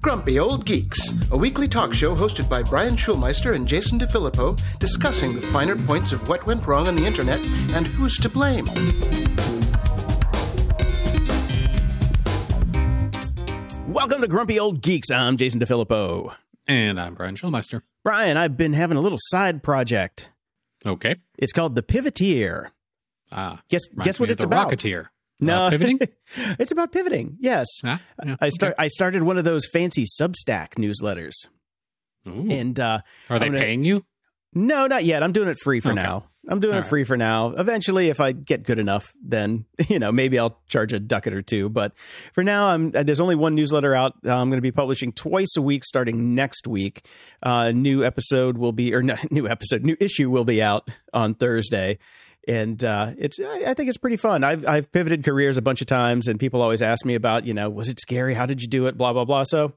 Grumpy Old Geeks, a weekly talk show hosted by Brian Schulmeister and Jason DeFilippo, discussing the finer points of what went wrong on the internet and who's to blame. Welcome to Grumpy Old Geeks. I'm Jason DeFilippo. And I'm Brian Schulmeister. Brian, I've been having a little side project. Okay. It's called The Pivoteer. Ah, Guess guess what me of it's the about? Rocketeer. No Uh, pivoting. it's about pivoting. Yes. Ah, yeah, I start. okay. I started one of those fancy Substack newsletters, Ooh. and uh, Are they gonna- paying you? no, not yet. I'm doing it free for Okay. now. I'm doing All it right. free for now. Eventually, if I get good enough, then you know maybe I'll charge a ducat or two. But for now, I'm uh, there's only one newsletter out. Uh, I'm going to be publishing twice a week starting next week. Uh, new episode will be or no, new episode, new issue will be out on Thursday. And uh, it's I think it's pretty fun. I've I've pivoted careers a bunch of times, and people always ask me about you know was it scary? How did you do it? Blah blah blah. So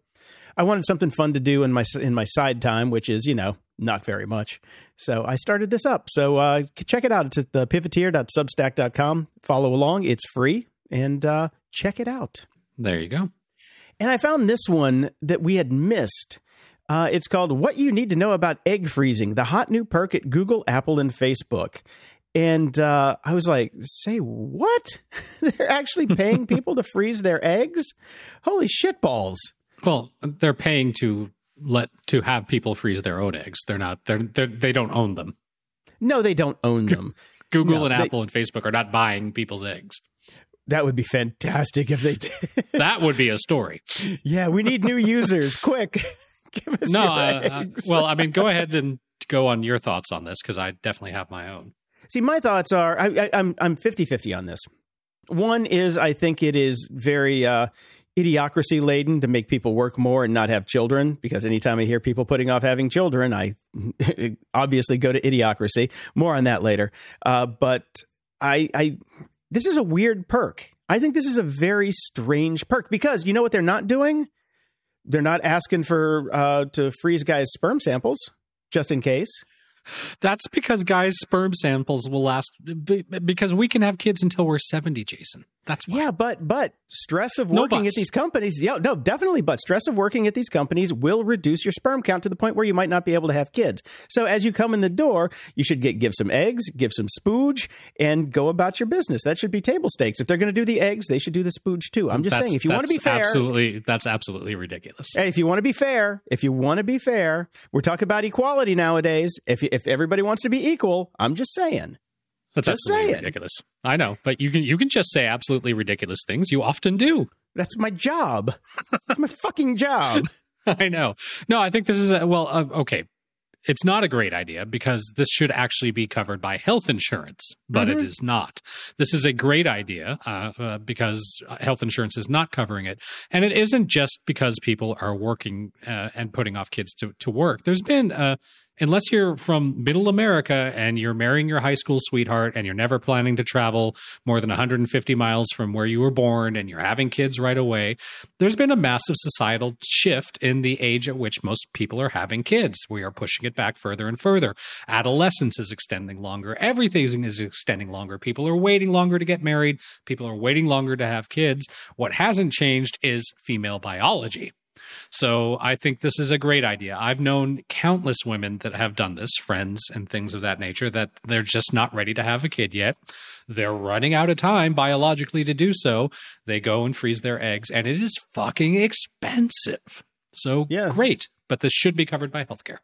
I wanted something fun to do in my in my side time, which is you know not very much. So I started this up. So uh, check it out. It's at the pivoteer.substack.com. Follow along. It's free and uh, check it out. There you go. And I found this one that we had missed. Uh, it's called What You Need to Know About Egg Freezing, the hot new perk at Google, Apple, and Facebook. And uh, I was like, say what? They're actually paying people to freeze their eggs? Holy shitballs. Well, they're paying to let to have people freeze their own eggs. They're not. They're, they're they don't own them. No, they don't own them. Google No, and they- Apple and Facebook are not buying people's eggs. That would be fantastic if they did. That would be a story. yeah, we need new users. Quick. Give us no, uh, uh, well, I mean, go ahead and go on your thoughts on this because I definitely have my own. See, my thoughts are I, I, I'm I'm 50-50 on this. One is I think it is very uh, idiocracy laden to make people work more and not have children because anytime I hear people putting off having children, I obviously go to idiocracy. More on that later. Uh, but I, I this is a weird perk. I think this is a very strange perk because you know what they're not doing? They're not asking for uh, to freeze guys' sperm samples just in case. That's because guys' sperm samples will last because we can have kids until we're seventy, Jason. That's why. Yeah, but but stress of No working at these companies, yeah, no, definitely. But stress of working at these companies will reduce your sperm count to the point where you might not be able to have kids. So as you come in the door, you should get give some eggs, give some spooge, and go about your business. That should be table stakes. If they're going to do the eggs, they should do the spooge too. I'm just That's- saying, if you want to be fair, absolutely that's absolutely ridiculous. Hey, if you want to be fair, if you want to be fair, we're talking about equality nowadays. If if everybody wants to be equal, I'm just saying. That's Just absolutely saying. ridiculous. I know, but you can you can just say absolutely ridiculous things. You often do. That's my job. That's my fucking job. I know. No, I think this is a, well, uh, okay. It's not a great idea because this should actually be covered by health insurance, but it Mhm. is not. This is a great idea uh, uh, because health insurance is not covering it, and it isn't just because people are working uh, and putting off kids to to work. There's been uh, unless you're from middle America and you're marrying your high school sweetheart and you're never planning to travel more than 150 miles from where you were born and you're having kids right away, there's been a massive societal shift in the age at which most people are having kids. We are pushing it back further and further. Adolescence is extending longer. Everything is extending longer. People are waiting longer to get married. People are waiting longer to have kids. What hasn't changed is female biology. So I think this is a great idea. I've known countless women that have done this, friends and things of that nature, that they're just not ready to have a kid yet. They're running out of time biologically to do so. They go and freeze their eggs, and it is fucking expensive. So Yeah. great, but this should be covered by healthcare.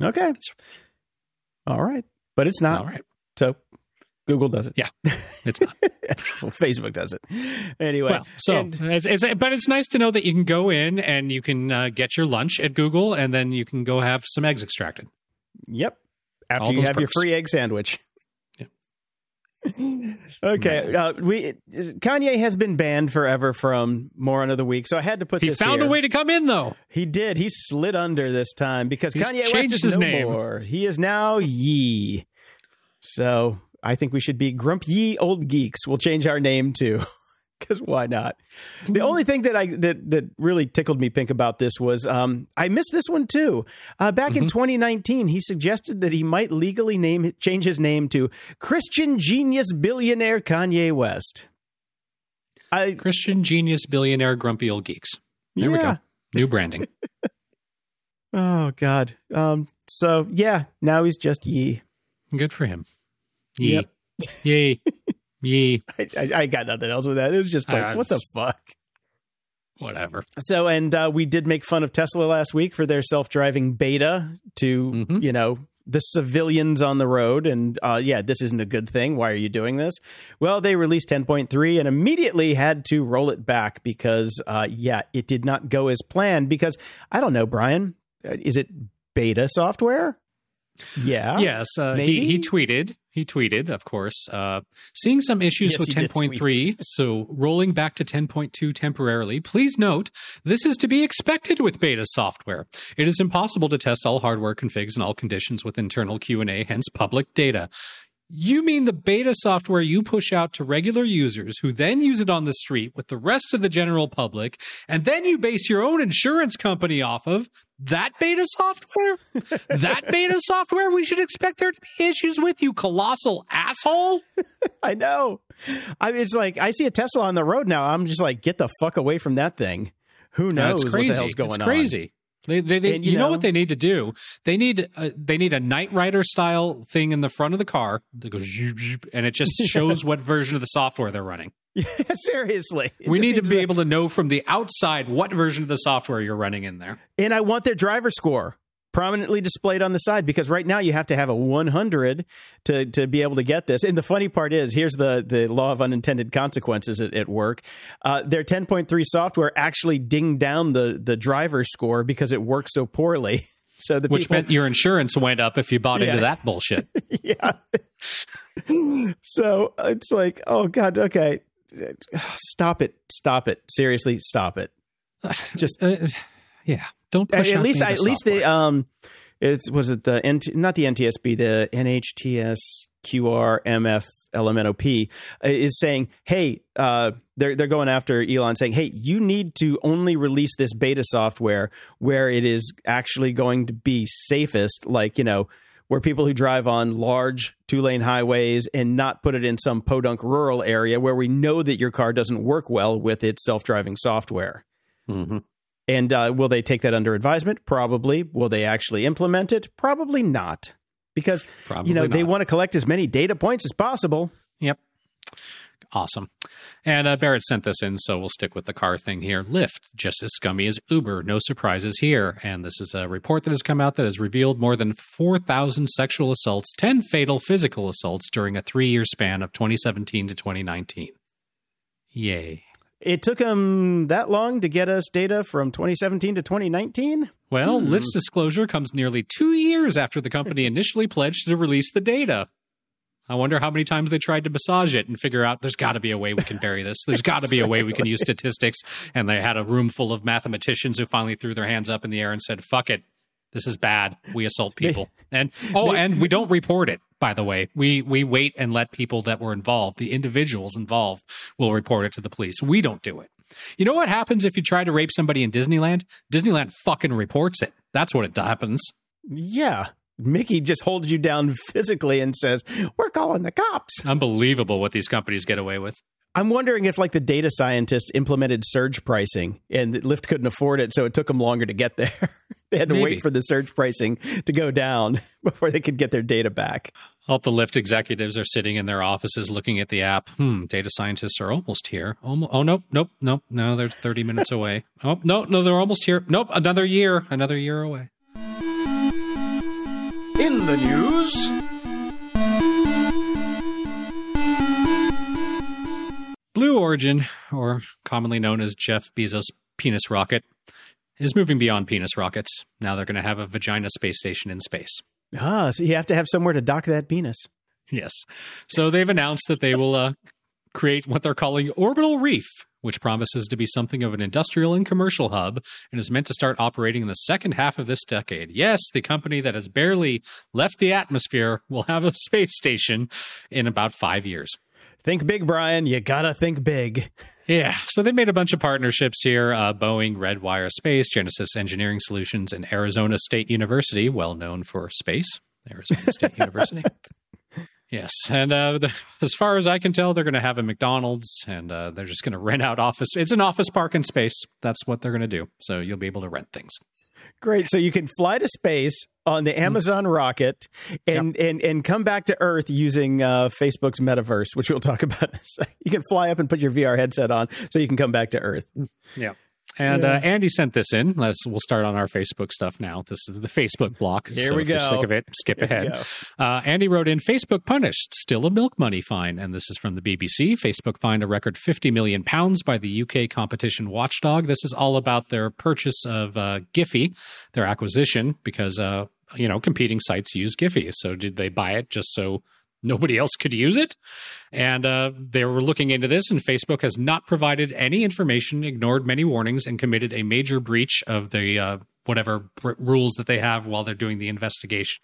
Okay. All right. But it's not. All right, So Google does it. Yeah. it's not. well, Facebook does it. Anyway. well, so and- it's, it's but it's nice to know that you can go in and you can uh, get your lunch at Google, and then you can go have some eggs extracted. yep. After all you have your free egg sandwich. Yeah. okay. Uh, we Kanye has been banned forever from More Another Week, so I had to put He this found here. a way to come in, though. He did. He slid under this time because He's Kanye West changed is his no name. more. He is now Ye. So I think we should be Grump Ye Old Geeks. We'll change our name too. Because why not? The only thing that I that that really tickled me pink about this was um, I missed this one too. Uh, back in 2019, he suggested that he might legally name change his name to Christian Genius Billionaire Kanye West. I Christian genius billionaire grumpy old geeks. There we go. New branding. oh god. Um. So yeah, now he's just Ye. Good for him. Yep. Ye. Ye. I, I, I got nothing else with that. It was just like, Uh, what the fuck? Whatever. So, and uh, we did make fun of Tesla last week for their self-driving beta to, Mhm. you know, the civilians on the road. And uh, yeah, this isn't a good thing. Why are you doing this? Well, they released 10.3 and immediately had to roll it back because, uh, yeah, it did not go as planned. Because I don't know, Brian, uh, is it beta software? Yeah. Yes, uh, he, he tweeted. He tweeted, of course, uh, seeing some issues Yes, with 10.3, so rolling back to 10.2 temporarily. Please note, this is to be expected with beta software. It is impossible to test all hardware configs and all conditions with internal Q&A, hence public data. You mean the beta software you push out to regular users who then use it on the street with the rest of the general public, and then you base your own insurance company off of that beta software? that beta software we should expect there to be issues with, you colossal asshole? I know. I mean, it's like I see a Tesla on the road now. I'm just like, get the fuck away from that thing. Who knows That's what the hell's going it's on? crazy. They, they, they, And, you, you know, know- what they need to do? They need uh, they need a Knight Rider style thing in the front of the car that goes and it just shows what version of the software they're running. Yeah, seriously. It we need to be able to know from the outside what version of the software you're running in there. And I want their driver score prominently displayed on the side because right now you have to have a 100 to to be able to get this. And the funny part is, here's the the law of unintended consequences at, at work. Uh, their 10.3 software actually dinged down the the driver score because it works so poorly. So the Which people, meant your insurance went up if you bought Yeah. into that bullshit. yeah. so it's like, oh god, okay, stop it, stop it, seriously, stop it. Just Uh, yeah, don't at, push at out least beta at least the um it's was it the NT, not the NTSB the NHTS QR MF LMNOP uh, is saying hey uh they're they're going after Elon saying hey you need to only release this beta software where it is actually going to be safest like you know where people who drive on large two lane highways and not put it in some podunk rural area where we know that your car doesn't work well with its self driving software. Mhm. And uh, will they take that under advisement? Probably. Will they actually implement it? Probably not. Because Probably you know they want to collect as many data points as possible. Yep. Awesome. And uh, Barrett sent this in, so we'll stick with the car thing here. Lyft, just as scummy as Uber. No surprises here. And this is a report that has come out that has revealed more than 4,000 sexual assaults, 10 fatal physical assaults during a three year span of 2017 to 2019. Yay. It took them that long to get us data from 2017 to 2019. Well, hmm. Lyft's disclosure comes nearly two years after the company initially pledged to release the data. I wonder how many times they tried to massage it and figure out there's got to be a way we can bury this. There's got to be a way we can use statistics. And they had a room full of mathematicians who finally threw their hands up in the air and said, fuck it. This is bad. We assault people. And oh, and we don't report it, by the way. We we wait and let people that were involved, the individuals involved, will report it to the police. We don't do it. You know what happens if you try to rape somebody in Disneyland? Disneyland fucking reports it. That's what it happens. Yeah. Mickey just holds you down physically and says, We're calling the cops. Unbelievable what these companies get away with. I'm wondering if, like, the data scientists implemented surge pricing and Lyft couldn't afford it, so it took them longer to get there. they had to Maybe. wait for the surge pricing to go down before they could get their data back. All the Lyft executives are sitting in their offices looking at the app. Hmm, data scientists are almost here. Almo- oh, nope, nope, nope. No, they're 30 minutes away. Oh, no, no, they're almost here. Nope, another year, another year away. In the news, Blue Origin, or commonly known as Jeff Bezos' penis rocket, is moving beyond penis rockets. Now they're going to have a vagina space station in space. Ah, so you have to have somewhere to dock that penis. Yes. So they've announced that they will uh, create what they're calling Orbital Reef, which promises to be something of an industrial and commercial hub and is meant to start operating in the second half of this decade. Yes, the company that has barely left the atmosphere will have a space station in about five years. Think big, Brian. You gotta think big. Yeah, so they made a bunch of partnerships here uh, Boeing, Redwire Space, Genesis Engineering Solutions, and Arizona State University, well known for space. Arizona State University. Yes, and uh, the, as far as I can tell, they're going to have a McDonald's, and uh, they're just going to rent out office. It's an office parking space. That's what they're going to do. So you'll be able to rent things. Great. So you can fly to space on the Amazon rocket and yep. and and come back to Earth using uh, Facebook's metaverse, which we'll talk about. you can fly up and put your VR headset on, so you can come back to Earth. Yeah. And yeah. uh, Andy sent this in. Let's we'll start on our Facebook stuff now. This is the Facebook block. Here so we go. Sick of it, skip Here ahead. Uh, Andy wrote in: Facebook punished, still a milk money fine, and this is from the BBC. Facebook fined a record 50 million pounds by the UK competition watchdog. This is all about their purchase of uh, Giphy, their acquisition, because uh, you know competing sites use Giphy. So did they buy it just so nobody else could use it. And uh, they were looking into this, and Facebook has not provided any information, ignored many warnings, and committed a major breach of the uh, whatever r- rules that they have while they're doing the investigation.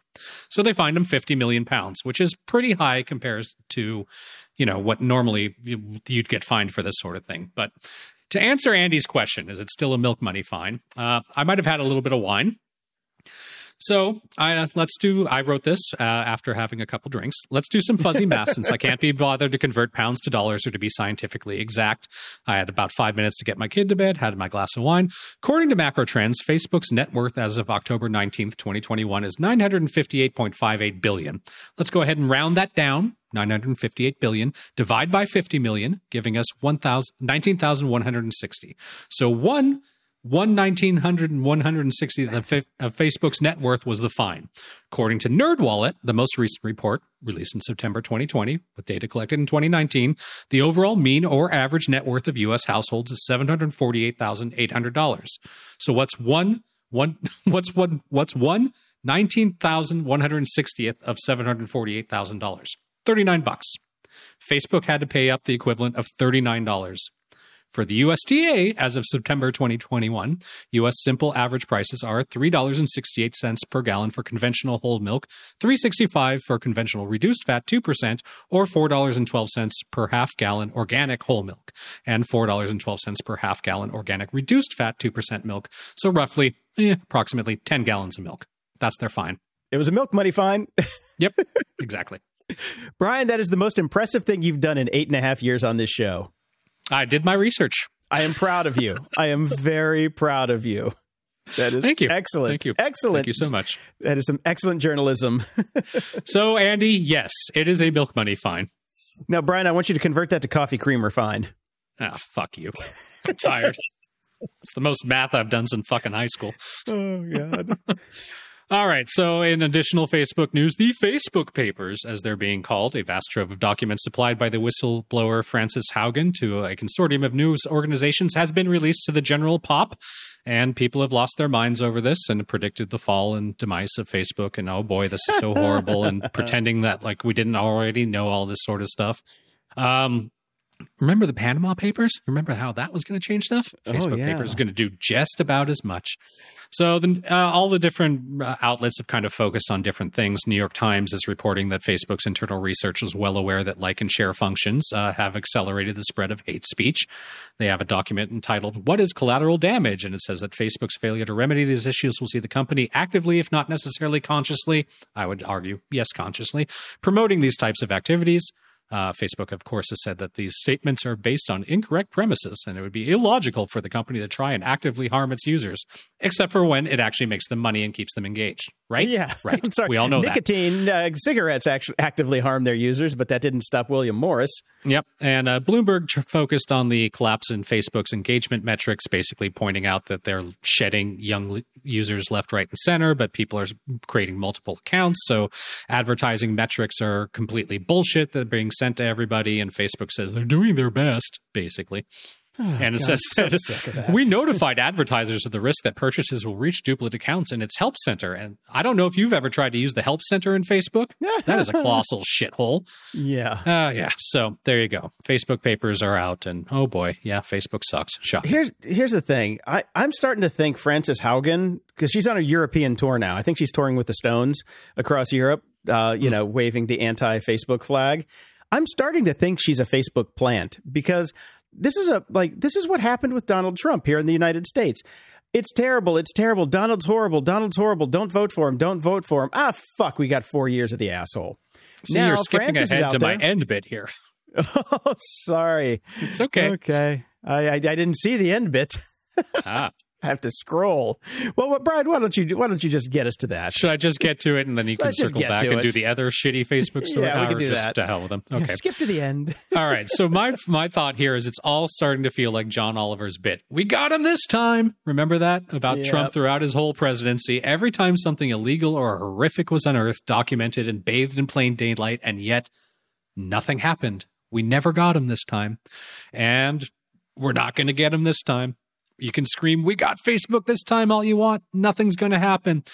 So they fined them 50 million pounds, which is pretty high compared to, you know, what normally you'd get fined for this sort of thing. But to answer Andy's question, is it still a milk money fine? Uh, I might have had a little bit of wine. So I, uh, let's do. I wrote this uh, after having a couple drinks. Let's do some fuzzy math since I can't be bothered to convert pounds to dollars or to be scientifically exact. I had about five minutes to get my kid to bed. Had my glass of wine. According to Macrotrends, Facebook's net worth as of October nineteenth, twenty twenty one, is nine hundred and fifty eight point five eight billion. Let's go ahead and round that down. 958 billion divide by 50 million giving us 19,160. So one one nineteen hundred and one hundred and sixty of Facebook's net worth was the fine. According to NerdWallet, the most recent report released in September 2020 with data collected in 2019, the overall mean or average net worth of U.S. households is seven hundred forty-eight thousand eight hundred dollars. So what's one one what's one what's one nineteen thousand one hundred sixtieth of seven hundred forty-eight thousand dollars? Thirty-nine bucks. Facebook had to pay up the equivalent of thirty-nine dollars for the USDA, as of September 2021, U.S. simple average prices are $3.68 per gallon for conventional whole milk, $3.65 for conventional reduced fat 2%, or $4.12 per half gallon organic whole milk, and $4.12 per half gallon organic reduced fat 2% milk. So roughly, eh, approximately 10 gallons of milk. That's their fine. It was a milk money fine. yep, exactly. Brian, that is the most impressive thing you've done in eight and a half years on this show. I did my research. I am proud of you. I am very proud of you. That is Thank you. excellent. Thank you. Excellent. Thank you so much. That is some excellent journalism. so, Andy, yes, it is a milk money fine. Now, Brian, I want you to convert that to coffee creamer fine. Ah, fuck you. I'm tired. it's the most math I've done since fucking high school. Oh, God. All right. So, in additional Facebook news, the Facebook Papers, as they're being called, a vast trove of documents supplied by the whistleblower Frances Haugen to a consortium of news organizations, has been released to the general pop. And people have lost their minds over this and predicted the fall and demise of Facebook. And oh boy, this is so horrible. and pretending that like we didn't already know all this sort of stuff. Um, remember the Panama Papers? Remember how that was going to change stuff? Oh, Facebook yeah. Papers is going to do just about as much. So uh, all the different uh, outlets have kind of focused on different things. New York Times is reporting that Facebook's internal research was well aware that like and share functions uh, have accelerated the spread of hate speech. They have a document entitled "What is Collateral Damage?" and it says that Facebook's failure to remedy these issues will see the company actively, if not necessarily consciously, I would argue, yes, consciously, promoting these types of activities. Uh, Facebook, of course, has said that these statements are based on incorrect premises, and it would be illogical for the company to try and actively harm its users, except for when it actually makes them money and keeps them engaged. Right? Yeah. Right. I'm sorry. We all know Nicotine, that. Uh, cigarettes actually actively harm their users, but that didn't stop William Morris. Yep. And uh, Bloomberg tr- focused on the collapse in Facebook's engagement metrics, basically pointing out that they're shedding young users left, right, and center, but people are creating multiple accounts. So advertising metrics are completely bullshit that are being sent to everybody. And Facebook says they're doing their best, basically. Oh, and it God, says so that sick of that. we notified advertisers of the risk that purchases will reach duplicate accounts in its help center. And I don't know if you've ever tried to use the help center in Facebook. that is a colossal shithole. Yeah. Uh, yeah. So there you go. Facebook papers are out, and oh boy, yeah, Facebook sucks. Shocking. Here's here's the thing. I, I'm starting to think Frances Haugen, because she's on a European tour now. I think she's touring with the Stones across Europe, uh, you know, waving the anti Facebook flag. I'm starting to think she's a Facebook plant because this is a like this is what happened with Donald Trump here in the United States. It's terrible. It's terrible. Donald's horrible. Donald's horrible. Don't vote for him. Don't vote for him. Ah, fuck. We got four years of the asshole. See, now you're skipping Frances is ahead to there. my end bit here. Oh, sorry. It's okay. Okay. I, I I didn't see the end bit. ah. I have to scroll. Well, what, Brian, why don't you why don't you just get us to that? Should I just get to it and then you can Let's circle back and it. do the other shitty Facebook story? Yeah, we can do just that. to hell with them. Yeah, Okay. skip to the end. All right. So my my thought here is it's all starting to feel like John Oliver's bit. We got him this time. Remember that about Yep. Trump throughout his whole presidency. Every time something illegal or horrific was unearthed, documented, and bathed in plain daylight, and yet nothing happened. We never got him this time, and we're not going to get him this time. You can scream, "We got Facebook this time!" all you want. Nothing's going to happen.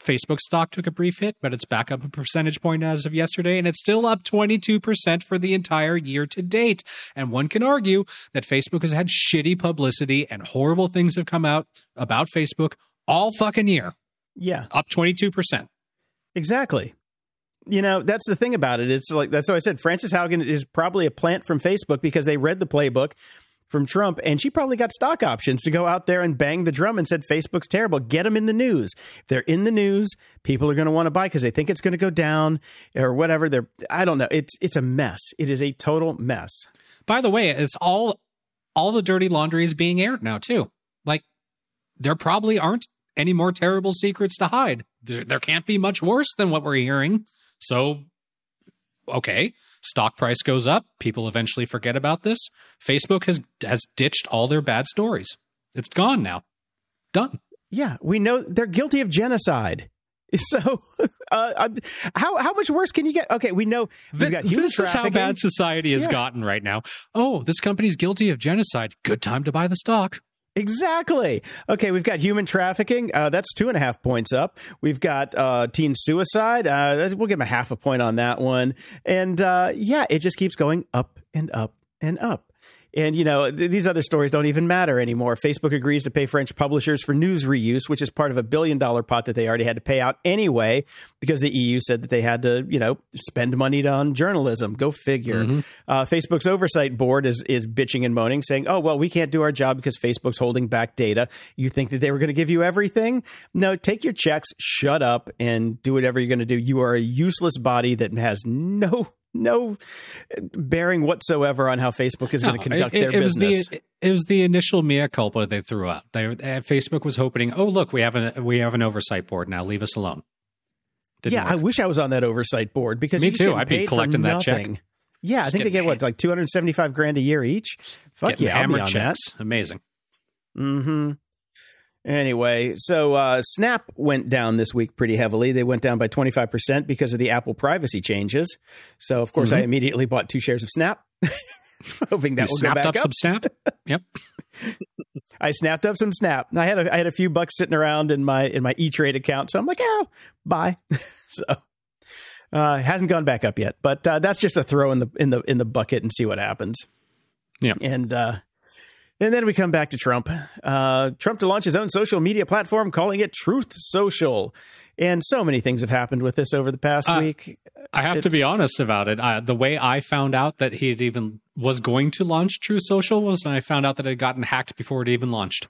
Facebook stock took a brief hit, but it's back up a percentage point as of yesterday, and it's still up 22% for the entire year to date. And one can argue that Facebook has had shitty publicity and horrible things have come out about Facebook all fucking year, Yeah, up 22%. exactly. You know, that's the thing about it. It's like that's what I said. Frances Haugen is probably a plant from Facebook because they read the playbook from Trump, and she probably got stock options to go out there and bang the drum and said Facebook's terrible. Get them in the news. If they're in the news, people are going to want to buy because they think it's going to go down or whatever. They're I don't know. It's it's a mess. It is a total mess. By the way, it's all all the dirty laundry is being aired now too. Like there probably aren't any more terrible secrets to hide. There, there can't be much worse than what we're hearing. So okay, stock price goes up, people eventually forget about this. Facebook has has ditched all their bad stories. It's gone now. Done. Yeah, we know they're guilty of genocide. So, uh, how how much worse can you get? Okay, we know we've got human this is how bad society has Yeah. gotten right now. Oh, this company's guilty of genocide. Good time to buy the stock. Exactly. Okay, we've got human trafficking. Uh, that's two and a half points up. We've got uh, teen suicide. Uh, we'll give them a half a point on that one. And uh, yeah, it just keeps going up and up and up. And, you know, th- these other stories don't even matter anymore. Facebook agrees to pay French publishers for news reuse, which is part of a billion dollar pot that they already had to pay out anyway, because the EU said that they had to, you know, spend money on journalism. Go figure. Uh, Facebook's oversight board is, is bitching and moaning, saying, oh, well, we can't do our job because Facebook's holding back data. You think that they were going to give you everything? No, take your checks, shut up, and do whatever you're going to do. You are a useless body that has no no bearing whatsoever on how Facebook is going to conduct it, their it was business. the it was the initial mea culpa they threw out. They, Facebook was hoping, oh look, we have an we have an oversight board now. Leave us alone. Didn't yeah, work. I wish I was on that oversight board because Me just too. I'd be collecting that check. Yeah, I think they get what like two hundred seventy five grand a year each. Fuck yeah, be on checks. Amazing. that. Mm-hmm. Anyway, so uh, Snap went down this week pretty heavily. They went down by twenty five percent because of the Apple privacy changes. So of course, I immediately bought two shares of Snap, hoping that Mm-hmm. will you go snapped back up, up. some snap. Yep. I snapped up some Snap. I had a, I had a few bucks sitting around in my in my E Trade account, so I'm like, oh, bye. so uh, it hasn't gone back up yet, but uh, that's just a throw in the in the in the bucket and see what happens. Yeah. and uh, and then we come back to Trump. Uh, Trump to launch his own social media platform, calling it Truth Social. And so many things have happened with this over the past Uh, week. I have to be honest about it. Uh, the way I found out that he had even was going to launch True Social was when I found out that it had gotten hacked before it even launched.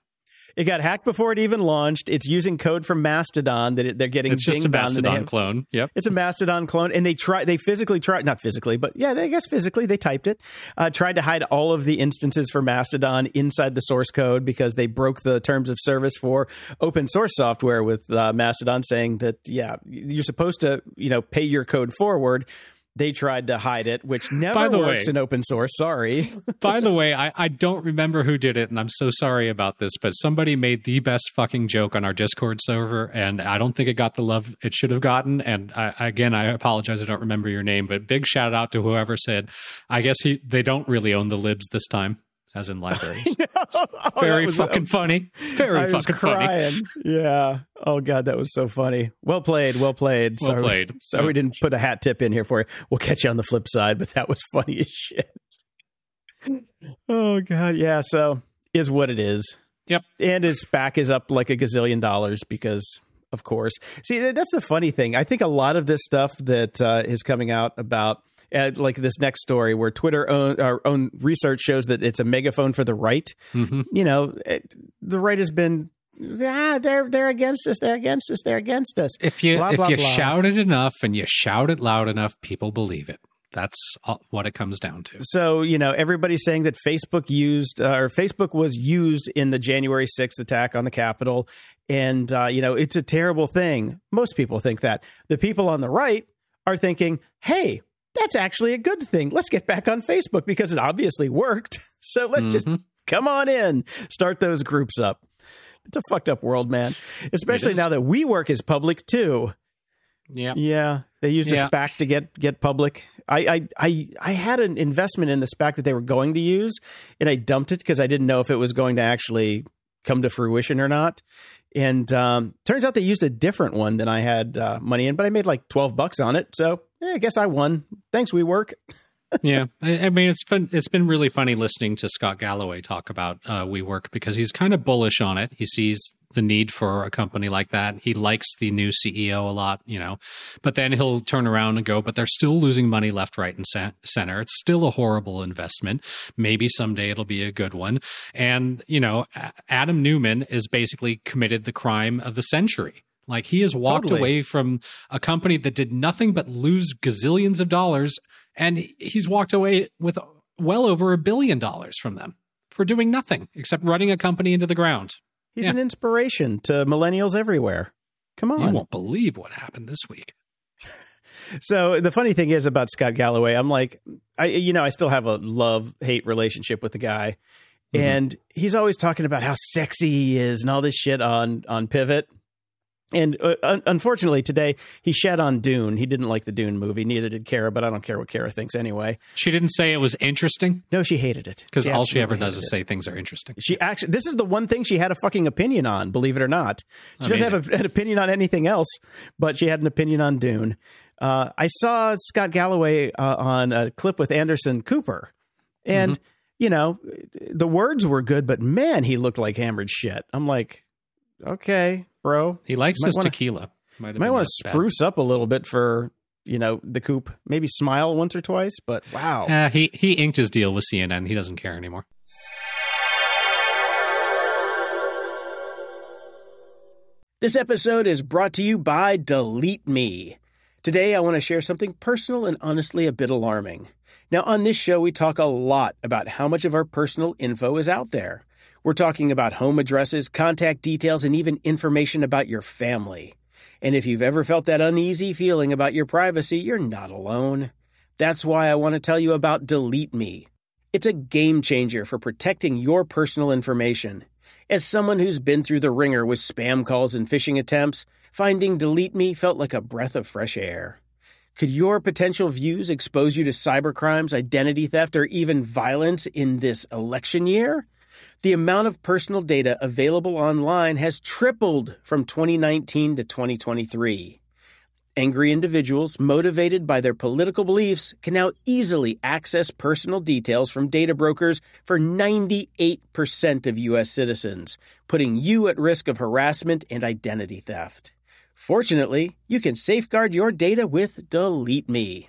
It got hacked before it even launched. It's using code from Mastodon that it, they're getting. It's just a dinged on, and they Mastodon have- clone. Yep. It's a Mastodon clone, and they try. They physically tried, not physically, but yeah, they, I guess physically they typed it. Uh, tried to hide all of the instances for Mastodon inside the source code because they broke the terms of service for open source software with uh, Mastodon, saying that yeah, you're supposed to you know pay your code forward. They tried to hide it, which never By the works way- in open source. Sorry. By the way, I, I don't remember who did it, and I'm so sorry about this, but somebody made the best fucking joke on our Discord server, and I don't think it got the love it should have gotten. And I, again, I apologize, I don't remember your name, but big shout out to whoever said, I guess he, they don't really own the libs this time, as in libraries. Oh, Very was- fucking funny. Very I fucking funny. Yeah. Oh god, that was so funny. Well played. Well played. Well Sorry, played. Sorry we didn't put a hat tip in here for you. We'll catch you on the flip side, but that was funny as shit. Oh god, yeah. So is what it is. Yep. And his SPAC is up like a gazillion dollars because, of course. See, that's the funny thing. I think a lot of this stuff that uh, is coming out about. Uh, like this next story where Twitter own, our own research shows that it's a megaphone for the right. Mhm. You know, it, the right has been ah, they're they're against us, they're against us, they're against us. If you Blah, if blah, you blah. shout it enough and you shout it loud enough, people believe it. That's all, what it comes down to. So you know, everybody's saying that Facebook used uh, or Facebook was used in the January sixth attack on the Capitol, and uh, you know it's a terrible thing. Most people think that. The people on the right are thinking, "Hey, that's actually a good thing. Let's get back on Facebook because it obviously worked. So let's just Mhm. come on in, start those groups up." It's a fucked up world, man. Especially now that WeWork is public too. Yeah. Yeah, they used Yeah. a SPAC to get get public. I, I I I had an investment in the SPAC that they were going to use, and I dumped it because I didn't know if it was going to actually come to fruition or not. And um, turns out they used a different one than I had uh, money in, but I made like twelve bucks on it. So eh, I guess I won. Thanks, WeWork. yeah, I, I mean it's been it's been really funny listening to Scott Galloway talk about uh, WeWork because he's kind of bullish on it. He sees the need for a company like that. He likes the new CEO a lot, you know, but then he'll turn around and go, "But they're still losing money left, right, and center. It's still a horrible investment. Maybe someday it'll be a good one." And you know, Adam Neumann is basically committed the crime of the century. Like he has walked Totally. away from a company that did nothing but lose gazillions of dollars and he's walked away with well over a billion dollars from them for doing nothing except running a company into the ground. He's Yeah. an inspiration to millennials everywhere. Come on. You on. won't believe what happened this week. So the funny thing is about Scott Galloway, I'm like, I you know, I still have a love hate relationship with the guy, Mhm. and he's always talking about how sexy he is and all this shit on on Pivot. And uh, un- unfortunately, today he shed on Dune. He didn't like the Dune movie. Neither did Kara, but I don't care what Kara thinks anyway. She didn't say it was interesting No, she hated it because all she ever does is hated say things are interesting. She actually, this is the one thing she had a fucking opinion on. Believe it or not, she doesn't have a, an opinion on anything else, but she had an opinion on Dune. Uh, I saw Scott Galloway uh, on a clip with Anderson Cooper, and Mm-hmm. you know the words were good, but man, he looked like hammered shit. I'm like, okay, bro, He likes Might his wanna- tequila. Might might want that to bad. spruce up a little bit for you know the coop. Maybe smile once or twice, but wow. Uh, he he inked his deal with CNN. He doesn't care anymore. This episode is brought to you by Delete Me. Today, I want to share something personal and honestly a bit alarming. Now, on this show, we talk a lot about how much of our personal info is out there. We're talking about home addresses, contact details, and even information about your family. And if you've ever felt that uneasy feeling about your privacy, you're not alone. That's why I want to tell you about Delete Me. It's a game changer for protecting your personal information. As someone who's been through the ringer with spam calls and phishing attempts, finding Delete Me felt like a breath of fresh air. Could your potential views expose you to cybercrimes, identity theft, or even violence in this election year? The amount of personal data available online has tripled from 2019 to 2023. Angry individuals, motivated by their political beliefs, can now easily access personal details from data brokers for 98% of U.S. citizens, putting you at risk of harassment and identity theft. Fortunately, you can safeguard your data with Delete Me.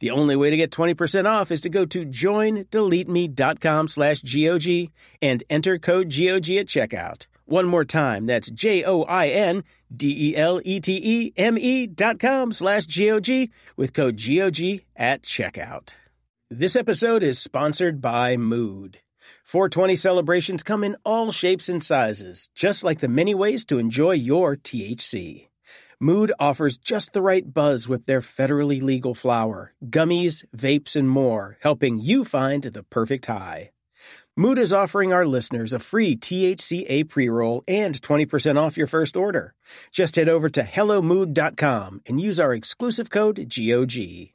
The only way to get 20% off is to go to joindeleteme.com slash GOG and enter code GOG at checkout. One more time, that's J-O-I-N-D-E-L-E-T-E-M-E dot com slash GOG with code GOG at checkout. This episode is sponsored by Mood. 420 celebrations come in all shapes and sizes, just like the many ways to enjoy your THC. Mood offers just the right buzz with their federally legal flower, gummies, vapes, and more, helping you find the perfect high. Mood is offering our listeners a free THCA pre roll and 20% off your first order. Just head over to HelloMood.com and use our exclusive code GOG.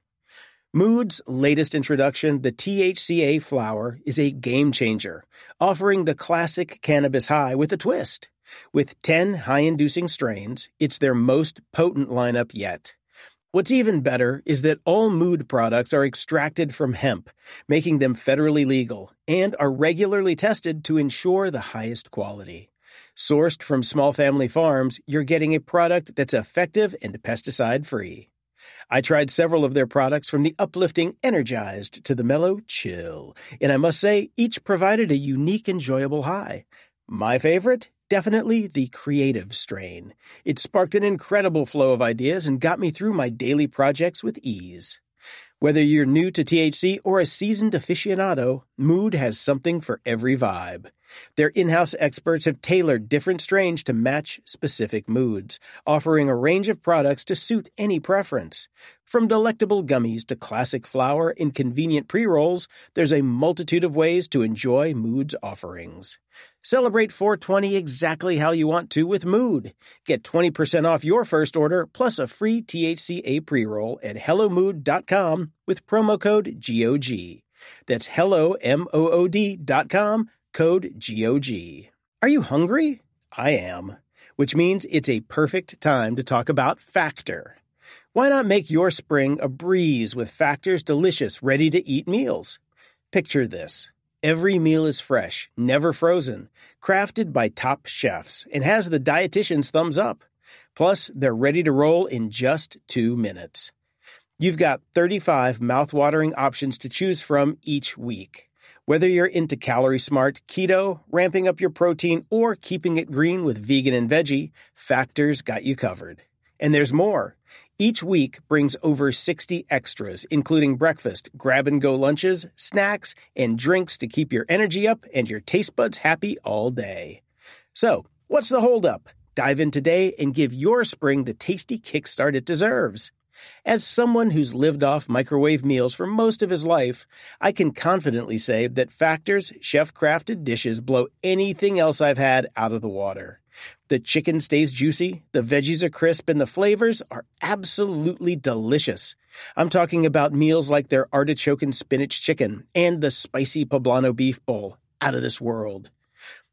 Mood's latest introduction, the THCA flower, is a game changer, offering the classic cannabis high with a twist. With 10 high inducing strains, it's their most potent lineup yet. What's even better is that all mood products are extracted from hemp, making them federally legal, and are regularly tested to ensure the highest quality. Sourced from small family farms, you're getting a product that's effective and pesticide free. I tried several of their products from the uplifting Energized to the mellow Chill, and I must say, each provided a unique, enjoyable high. My favorite? Definitely the creative strain. It sparked an incredible flow of ideas and got me through my daily projects with ease. Whether you're new to THC or a seasoned aficionado, Mood has something for every vibe. Their in house experts have tailored different strains to match specific moods, offering a range of products to suit any preference. From delectable gummies to classic flower and convenient pre rolls, there's a multitude of ways to enjoy Mood's offerings. Celebrate 420 exactly how you want to with Mood. Get 20% off your first order plus a free THCA pre roll at HelloMood.com with promo code GOG. That's HelloMood.com, code GOG. Are you hungry? I am, which means it's a perfect time to talk about Factor. Why not make your spring a breeze with Factor's delicious, ready to eat meals? Picture this. Every meal is fresh, never frozen, crafted by top chefs, and has the dietitian's thumbs up. Plus, they're ready to roll in just two minutes. You've got 35 mouthwatering options to choose from each week. Whether you're into calorie smart, keto, ramping up your protein, or keeping it green with vegan and veggie, Factor's got you covered. And there's more. Each week brings over 60 extras, including breakfast, grab and go lunches, snacks, and drinks to keep your energy up and your taste buds happy all day. So, what's the holdup? Dive in today and give your spring the tasty kickstart it deserves. As someone who's lived off microwave meals for most of his life, I can confidently say that Factor's chef crafted dishes blow anything else I've had out of the water. The chicken stays juicy, the veggies are crisp, and the flavors are absolutely delicious. I'm talking about meals like their artichoke and spinach chicken and the spicy poblano beef bowl. Out of this world.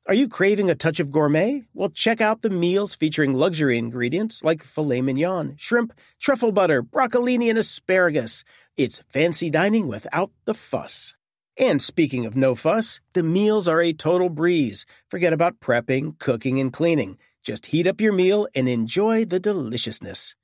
Are you craving a touch of gourmet? Well, check out the meals featuring luxury ingredients like filet mignon, shrimp, truffle butter, broccolini, and asparagus. It's fancy dining without the fuss. And speaking of no fuss, the meals are a total breeze. Forget about prepping, cooking, and cleaning. Just heat up your meal and enjoy the deliciousness.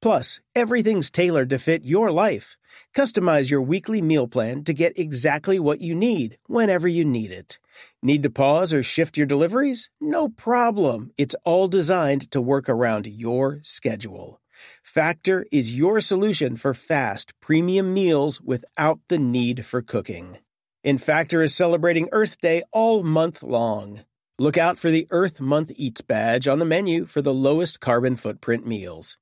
Plus, everything's tailored to fit your life. Customize your weekly meal plan to get exactly what you need whenever you need it. Need to pause or shift your deliveries? No problem. It's all designed to work around your schedule. Factor is your solution for fast, premium meals without the need for cooking. And Factor is celebrating Earth Day all month long. Look out for the Earth Month Eats badge on the menu for the lowest carbon footprint meals.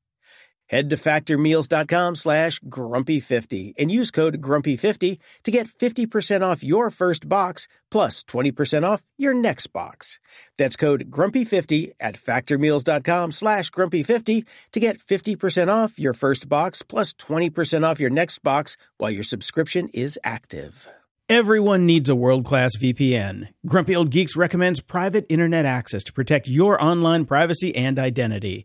Head to factormeals.com slash grumpy50 and use code grumpy50 to get 50% off your first box plus 20% off your next box. That's code grumpy50 at factormeals.com slash grumpy50 to get 50% off your first box plus 20% off your next box while your subscription is active. Everyone needs a world class VPN. Grumpy Old Geeks recommends private internet access to protect your online privacy and identity.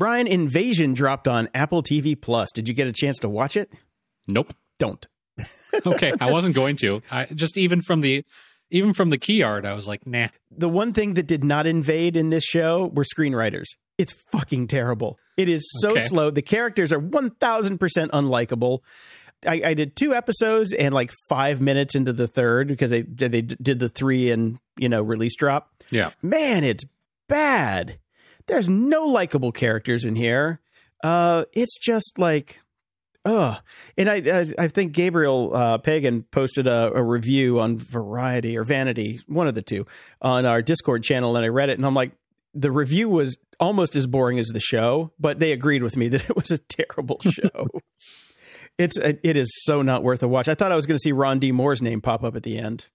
Brian, Invasion dropped on Apple TV Plus. Did you get a chance to watch it? Nope. Don't. Okay, I wasn't going to. I just even from the even from the key art, I was like, nah. The one thing that did not invade in this show were screenwriters. It's fucking terrible. It is so Okay. slow. The characters are 1000% unlikable. I, I did two episodes and like five minutes into the third because they they did the three and you know release drop. Yeah. Man, it's bad. There's no likable characters in here. Uh, it's just like, ugh. And I I, I think Gabriel uh, Pagan posted a, a review on Variety or Vanity, one of the two, on our Discord channel, and I read it, and I'm like, the review was almost as boring as the show, but they agreed with me that it was a terrible show. it's it is so not worth a watch. I thought I was going to see Ron D. Moore's name pop up at the end.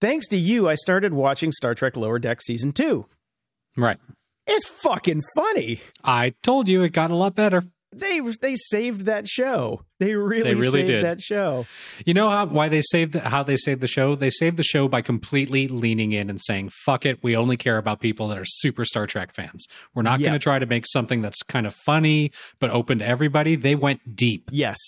Thanks to you, I started watching Star Trek Lower Deck season two. Right. It's fucking funny. I told you it got a lot better. They they saved that show. They really, They really saved did. that show. You know how why they saved the, how they saved the show? They saved the show by completely leaning in and saying, "Fuck it, we only care about people that are super Star Trek fans. We're not Yeah. going to try to make something that's kind of funny but open to everybody." They went deep. Yes,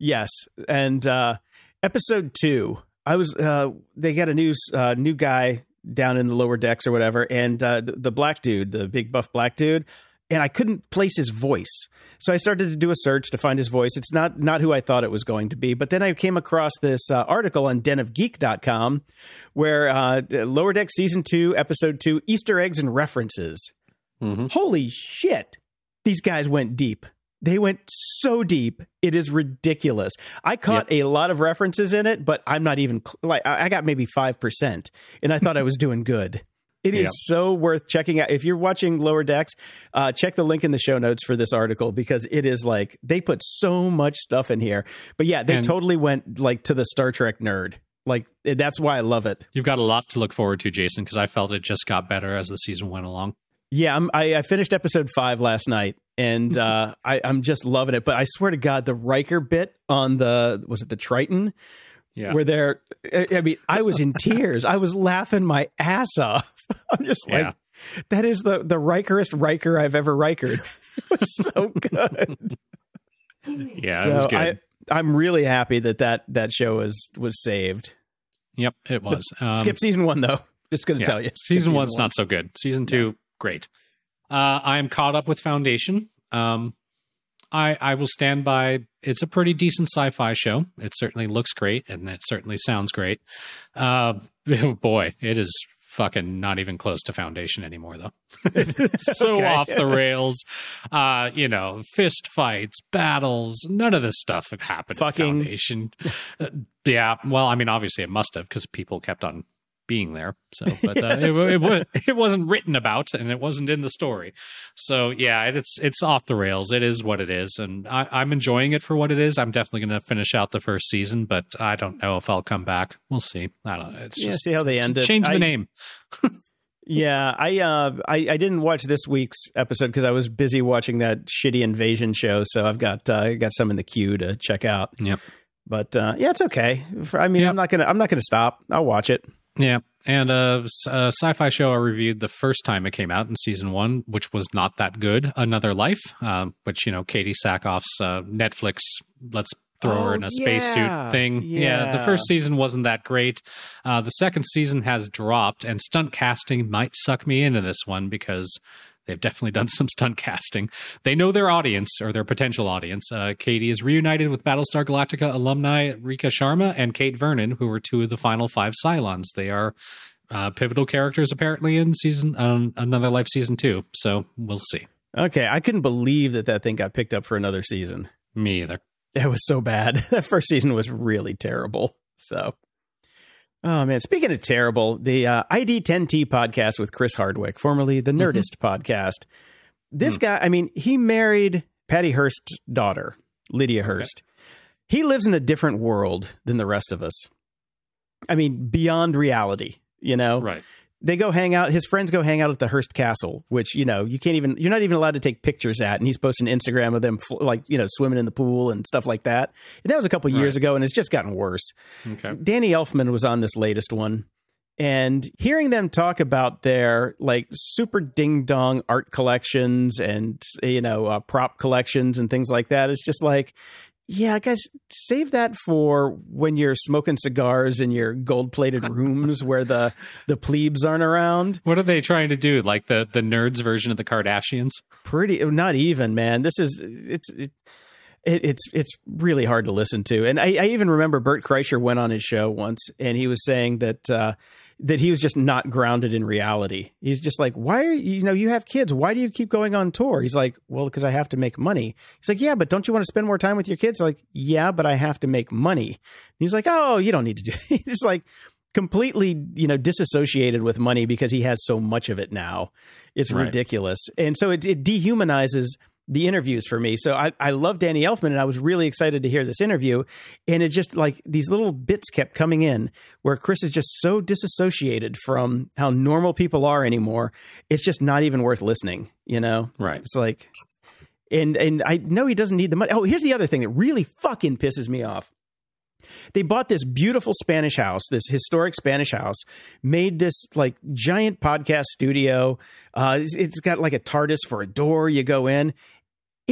yes. And uh, episode two, I was. Uh, they got a new uh, new guy down in the lower decks or whatever, and uh, the, the black dude, the big buff black dude, and I couldn't place his voice. So I started to do a search to find his voice. It's not not who I thought it was going to be. But then I came across this uh, article on denofgeek.com where uh, Lower Deck season 2 episode 2 Easter eggs and references. Mhm. Holy shit. These guys went deep. They went so deep. It is ridiculous. I caught a lot of references in it, but I'm not even cl- like I got maybe 5% and I thought I was doing good. It is Yep. so worth checking out. If you're watching Lower Decks, uh, check the link in the show notes for this article because it is like they put so much stuff in here. But yeah, they And- totally went like to the Star Trek nerd. Like that's why I love it. You've got a lot to look forward to, Jason, because I felt it just got better as the season went along. Yeah, I'm, I, I finished episode five last night, and uh, I, I'm just loving it. But I swear to God, the Riker bit on the was it the Titan Yeah. where they're I mean, I was in tears. I was laughing my ass off. I'm just like, Yeah. that is the the Rikerest Riker I've ever Rikered. It was so good. yeah, so it was good. I, I'm really happy that that that show was was saved. yep, it was. Um, Skip season one though. Just going to yeah, tell you, Skip Season one's one. not so good. Season two, great. Uh, I am caught up with Foundation. Um, I I will stand by. It's a pretty decent sci-fi show. It certainly looks great, and it certainly sounds great. Uh, boy, it is fucking not even close to Foundation anymore, though. so Okay. off the rails. Uh, you know, fist fights, battles. None of this stuff had happened. Fucking. Foundation. Uh, yeah. Well, I mean, obviously it must have because people kept on being there. So, but uh, it, it, it wasn't written about and it wasn't in the story. So, yeah, it's it's off the rails. It is what it is, and I, I'm enjoying it for what it is. I'm definitely going to finish out the first season, but I don't know if I'll come back. We'll see. I don't know. It's Yeah, just see how they end it. change the I- name. Yeah, I uh I, I didn't watch this week's episode because I was busy watching that shitty invasion show. So I've got uh, I got some in the queue to check out. Yep. But uh, yeah, it's okay. I mean, Yep. I'm not gonna I'm not gonna stop. I'll watch it. Yeah, and a sci-fi show I reviewed the first time it came out in season one, which was not that good. Another Life, um, which you know Katee Sackhoff's uh, Netflix. Let's throw Oh, her in a spacesuit yeah, thing. Yeah. the first season wasn't that great. Uh, the second season has dropped, and stunt casting might suck me into this one because. They've definitely done some stunt casting. They know their audience or their potential audience. Uh, Katee is reunited with Battlestar Galactica alumni Rekha Sharma and Kate Vernon, who were two of the final five Cylons. They are uh, pivotal characters apparently in season um, Another Life season two. So we'll see. Okay, I couldn't believe that that thing got picked up for another season. Me either. It was so bad. That first season was really terrible. So, oh man, speaking of terrible, the uh, ID10T podcast with Chris Hardwick, formerly the Nerdist podcast. This guy, I mean, he married Patty Hearst's daughter, Lydia Hearst. He lives in a different world than the rest of us. I mean, beyond reality, you know? Right. They go hang out. His friends go hang out at the Hearst Castle, which you know you can't even. You're not even allowed to take pictures at. And he's posting Instagram of them like you know swimming in the pool and stuff like that. And that was a couple years Right. ago, and it's just gotten worse. Okay. Danny Elfman was on this latest one, and hearing them talk about their like super ding dong art collections and you know uh, prop collections and things like that is just like yeah guys save that for when you're smoking cigars in your gold plated rooms where the the plebes aren't around What are they trying to do? Like the the nerds version of the Kardashians? pretty not even man this is it's it, it, it's it's really hard to listen to and I, I even remember bert kreischer went on his show once and he was saying that uh that he was just not grounded in reality. He's just like why are you, you know you have kids. Why do you keep going on tour? He's like well because i have to make money. He's like yeah but don't you want to spend more time with your kids? Like yeah but i have to make money. He's like oh you don't need to do it. he's like completely you know disassociated with money because he has so much of it now. It's Right. ridiculous. And so it, it dehumanizes the interviews for me so I, I love danny elfman and i was really excited to hear this interview and it just like these little bits kept coming in where chris is just so disassociated from how normal people are anymore it's just not even worth listening you know Right. it's like and and i know he doesn't need the money oh here's the other thing that really fucking pisses me off they bought this beautiful Spanish house, this historic Spanish house, made this like giant podcast studio. Uh, it's- it's got like a TARDIS for a door. You go in.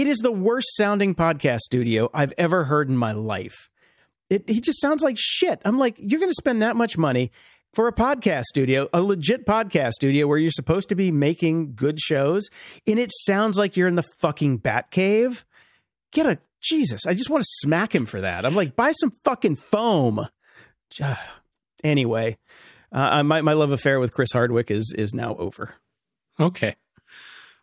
It is the worst sounding podcast studio I've ever heard in my life. It, just sounds like shit. I'm like, you're going to spend that much money for a podcast studio, a legit podcast studio where you're supposed to be making good shows, and it sounds like you're in the fucking Bat Cave. Get a Jesus! I just want to smack him for that. I'm like, buy some fucking foam. Anyway, uh, my my love affair with Chris Hardwick is is now over. Okay.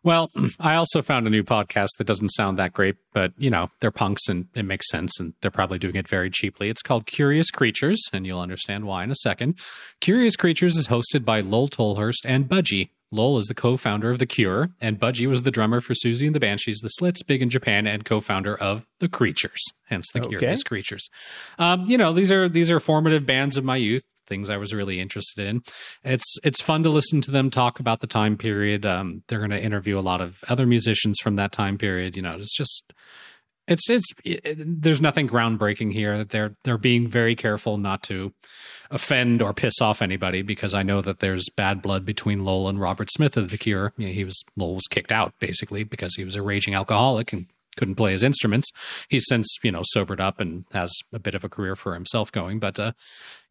Well, I also found a new podcast that doesn't sound that great, but you know, they're punks and it makes sense and they're probably doing it very cheaply. It's called Curious Creatures, and you'll understand why in a second. Curious Creatures is hosted by Lol Tolhurst and Budgie. Lowell is the co-founder of The Cure, and Budgie was the drummer for Siouxsie and the Banshees, The Slits, Big in Japan, and co-founder of The Creatures, hence The Okay. Curious Creatures. Um, you know, these are these are formative bands of my youth things I was really interested in. It's it's fun to listen to them talk about the time period. Um, they're going to interview a lot of other musicians from that time period. You know, it's just it's it's it, there's nothing groundbreaking here. That they're they're being very careful not to offend or piss off anybody because I know that there's bad blood between Lol and Robert Smith of The Cure. You know, he was Lol was kicked out basically because he was a raging alcoholic and couldn't play his instruments. He's since you know sobered up and has a bit of a career for himself going, but uh,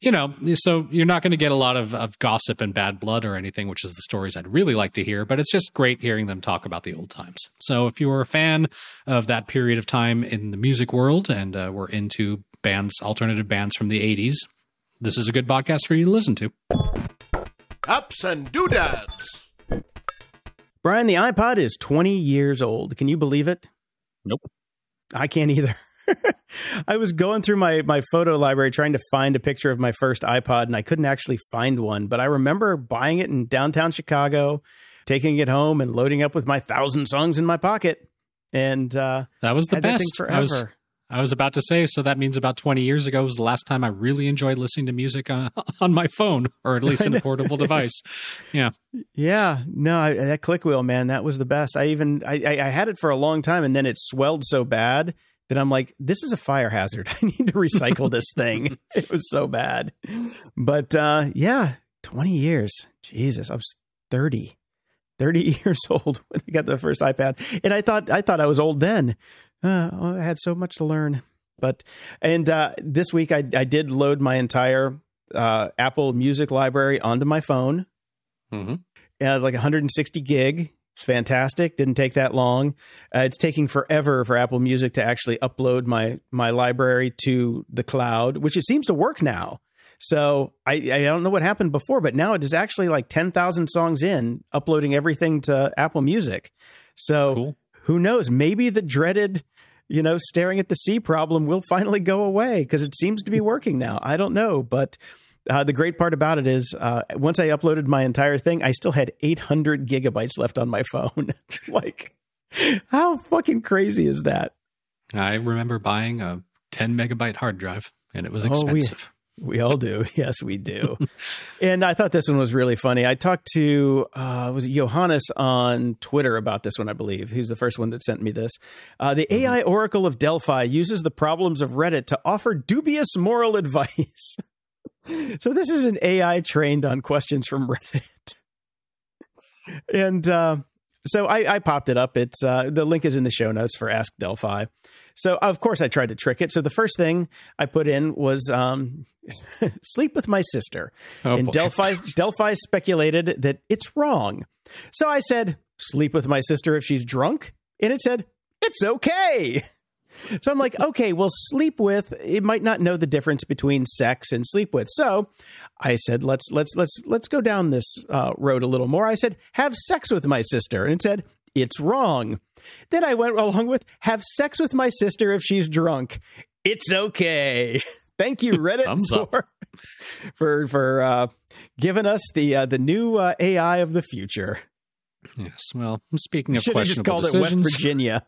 you know, so you're not going to get a lot of, of gossip and bad blood or anything, which is the stories I'd really like to hear. But it's just great hearing them talk about the old times. So if you're a fan of that period of time in the music world and uh, we're into bands, alternative bands from the 80s, this is a good podcast for you to listen to. Ups and doodads. Brian, the iPod is 20 years old. Can you believe it? Nope. I can't either. I was going through my my photo library trying to find a picture of my first iPod and I couldn't actually find one, but I remember buying it in downtown Chicago, taking it home and loading up with my thousand songs in my pocket. And uh That was the best. thing I was, forever. I was about to say, so that means about 20 years ago was the last time I really enjoyed listening to music uh, on my phone, or at least in a portable device. Yeah. Yeah, no, I, that click wheel, man, that was the best. I even I, I I had it for a long time, and then it swelled so bad that I'm like, this is a fire hazard. I need to recycle this thing. It was so bad. But uh, yeah, 20 years. Jesus, I was 30. 30 years old when I got the first iPad, and I thought I thought I was old then. Uh, I had so much to learn. But and uh, this week I I did load my entire uh, Apple Music library onto my phone hmm uh, like 160 gig. It's fantastic. Didn't take that long. Uh, it's taking forever for Apple Music to actually upload my my library to the cloud, which it seems to work now. So I, I don't know what happened before, but now it is actually like 10,000 songs in, uploading everything to Apple Music. So Cool. Who knows? Maybe the dreaded, you know, staring at the sea problem will finally go away because it seems to be working now. I don't know, but uh, the great part about it is uh, once I uploaded my entire thing, I still had 800 gigabytes left on my phone. like, how fucking crazy is that? I remember buying a 10 megabyte hard drive, and it was Oh, we- all do. Yes, we do. and I thought this one was really funny. I talked to uh, was it Johannes on Twitter about this one, I believe. He's the first one that sent me this. Uh, the AI Oracle of Delphi uses the problems of Reddit to offer dubious moral advice. So this is an AI trained on questions from Reddit, and uh, so I, I, popped it up. It's uh, the link is in the show notes for Ask Delphi. So of course I tried to trick it. So the first thing I put in was um, sleep with my sister, oh, and boy. Delphi Delphi speculated that it's wrong. So I said sleep with my sister if she's drunk, and it said it's okay. So I'm like, okay, well, sleep with it might not know the difference between sex and sleep with. So I said, let's let's let's let's go down this uh, road a little more. I said, have sex with my sister, and it said it's wrong. Then I went along with have sex with my sister if she's drunk. It's okay. Thank you, Reddit, for, for for uh, giving us the uh, the new uh, AI of the future. Yes. Well, speaking of Should questionable have just called decisions, it West Virginia.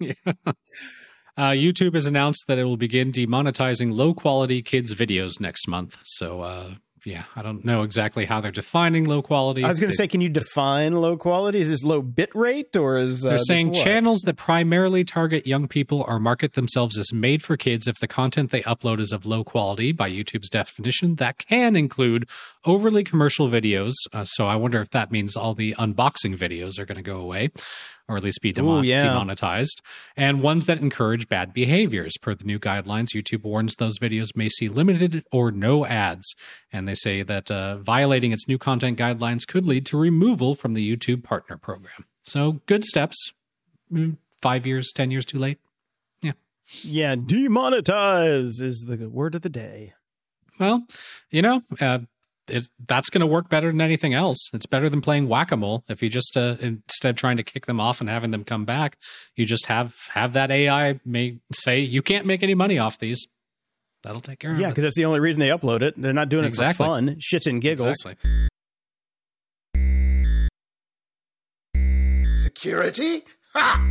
yeah. Uh, YouTube has announced that it will begin demonetizing low quality kids' videos next month. So, uh, yeah, I don't know exactly how they're defining low quality. I was going to say, can you define low quality? Is this low bit rate or is uh, they're saying channels that primarily target young people or market themselves as made for kids if the content they upload is of low quality by YouTube's definition? That can include overly commercial videos. Uh, so I wonder if that means all the unboxing videos are going to go away or at least be demon- Ooh, yeah. demonetized, and ones that encourage bad behaviors. Per the new guidelines, YouTube warns those videos may see limited or no ads, and they say that uh, violating its new content guidelines could lead to removal from the YouTube Partner Program. So, good steps. Mm, five years, ten years too late. Yeah. Yeah, demonetize is the word of the day. Well, you know, uh, it, that's going to work better than anything else. It's better than playing whack a mole. If you just uh, instead of trying to kick them off and having them come back, you just have have that AI may say you can't make any money off these. That'll take care yeah, of it. Yeah, because that's the only reason they upload it. They're not doing exactly. it for fun, shits and giggles. Exactly. Security? Ha!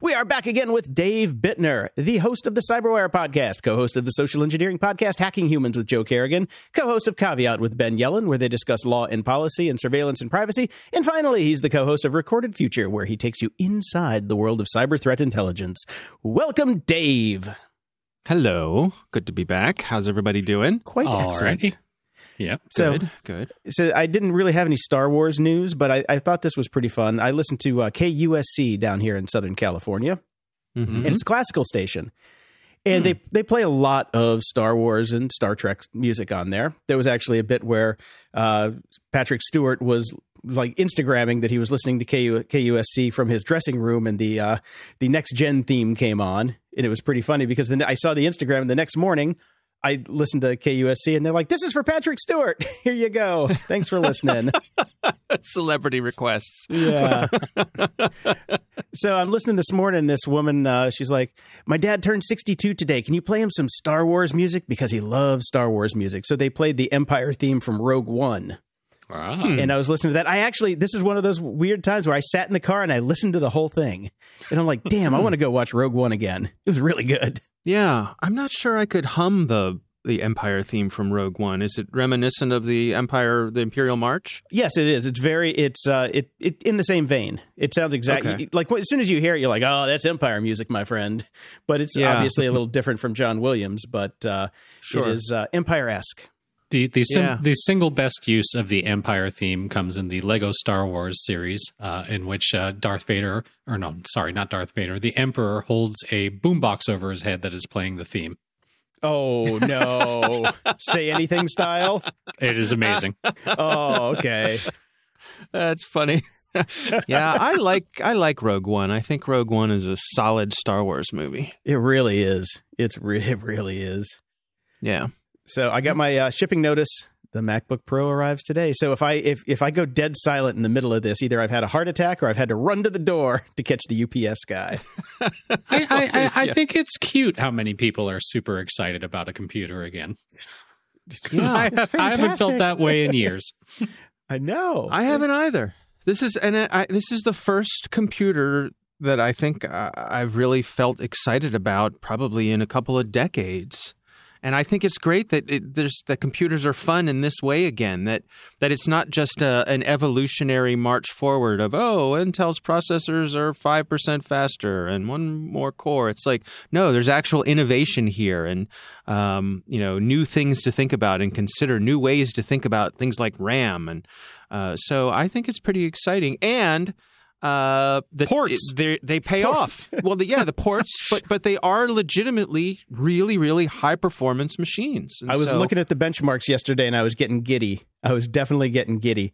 We are back again with Dave Bittner, the host of the Cyberwire podcast, co host of the social engineering podcast Hacking Humans with Joe Carrigan, co host of Caveat with Ben Yellen, where they discuss law and policy and surveillance and privacy. And finally, he's the co host of Recorded Future, where he takes you inside the world of cyber threat intelligence. Welcome, Dave. Hello. Good to be back. How's everybody doing? Quite All excellent. Right. Yeah. So, good. Good. So I didn't really have any Star Wars news, but I, I thought this was pretty fun. I listened to uh, KUSC down here in Southern California, mm-hmm. and it's a classical station. And mm. they they play a lot of Star Wars and Star Trek music on there. There was actually a bit where uh, Patrick Stewart was like Instagramming that he was listening to KU, KUSC from his dressing room, and the uh, the next gen theme came on, and it was pretty funny because then I saw the Instagram and the next morning I listened to KUSC and they're like, "This is for Patrick Stewart. Here you go. Thanks for listening." Celebrity requests. Yeah. so I'm listening this morning. This woman, uh, she's like, "My dad turned 62 today. Can you play him some Star Wars music because he loves Star Wars music?" So they played the Empire theme from Rogue One. Wow. And I was listening to that. I actually, this is one of those weird times where I sat in the car and I listened to the whole thing. And I'm like, damn, I want to go watch Rogue One again. It was really good. Yeah. I'm not sure I could hum the the Empire theme from Rogue One. Is it reminiscent of the Empire, the Imperial March? Yes, it is. It's very, it's, uh, it, it in the same vein. It sounds exactly okay. like as soon as you hear it, you're like, oh, that's Empire music, my friend. But it's yeah. obviously a little different from John Williams, but uh, sure. it is uh, Empire esque. The the, sim- yeah. the single best use of the Empire theme comes in the Lego Star Wars series, uh, in which uh, Darth Vader, or no, sorry, not Darth Vader, the Emperor holds a boombox over his head that is playing the theme. Oh no! Say anything style. It is amazing. oh, okay. That's funny. yeah, I like I like Rogue One. I think Rogue One is a solid Star Wars movie. It really is. It's re- it really is. Yeah. So I got my uh, shipping notice. The MacBook Pro arrives today. So if I if if I go dead silent in the middle of this, either I've had a heart attack or I've had to run to the door to catch the UPS guy. I, I, I, I, think it's cute how many people are super excited about a computer again. Yeah, I, have, I haven't felt that way in years. I know. I haven't either. This is and I, this is the first computer that I think I've really felt excited about, probably in a couple of decades and I think it's great that it, there's that computers are fun in this way again. That that it's not just a, an evolutionary march forward of oh Intel's processors are five percent faster and one more core. It's like no, there's actual innovation here, and um, you know new things to think about and consider, new ways to think about things like RAM, and uh, so I think it's pretty exciting and uh, the ports they they pay ports. off. Well, the, yeah, the ports, but but they are legitimately really really high performance machines. And I was so, looking at the benchmarks yesterday, and I was getting giddy. I was definitely getting giddy.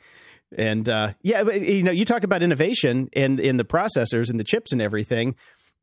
And uh, yeah, but, you know, you talk about innovation in in the processors and the chips and everything,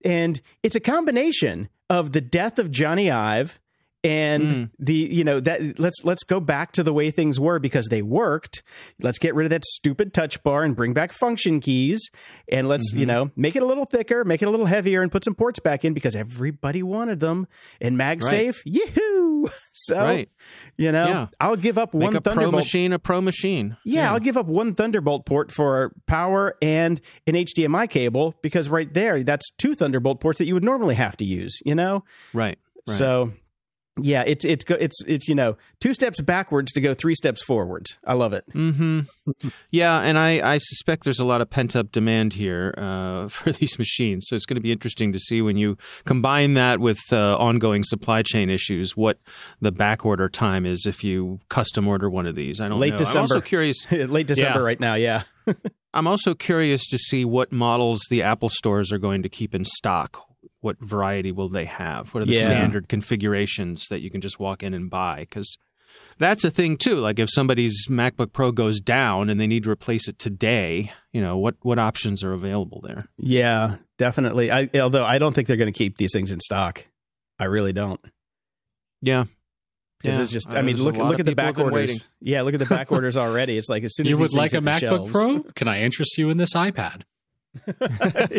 and it's a combination of the death of Jony Ive and mm. the you know that let's let's go back to the way things were because they worked let's get rid of that stupid touch bar and bring back function keys and let's mm-hmm. you know make it a little thicker make it a little heavier and put some ports back in because everybody wanted them and magsafe right. yoo so right. you know yeah. i'll give up make one a thunderbolt pro machine a pro machine yeah, yeah i'll give up one thunderbolt port for power and an hdmi cable because right there that's two thunderbolt ports that you would normally have to use you know right Right. So yeah, it's it's it's it's you know two steps backwards to go three steps forwards. I love it. Mm-hmm. Yeah, and I I suspect there's a lot of pent up demand here uh, for these machines. So it's going to be interesting to see when you combine that with uh, ongoing supply chain issues, what the back order time is if you custom order one of these. I don't late know. December. I'm also curious. late December yeah. right now. Yeah. I'm also curious to see what models the Apple stores are going to keep in stock what variety will they have? What are the yeah. standard configurations that you can just walk in and buy? Because that's a thing too. Like if somebody's MacBook Pro goes down and they need to replace it today, you know what what options are available there? Yeah, definitely. I, although I don't think they're going to keep these things in stock. I really don't. Yeah. Because yeah. it's just, uh, I mean, look look at the back orders. Waiting. Yeah, look at the back orders already. It's like as soon as you would like a MacBook shelves, Pro, can I interest you in this iPad?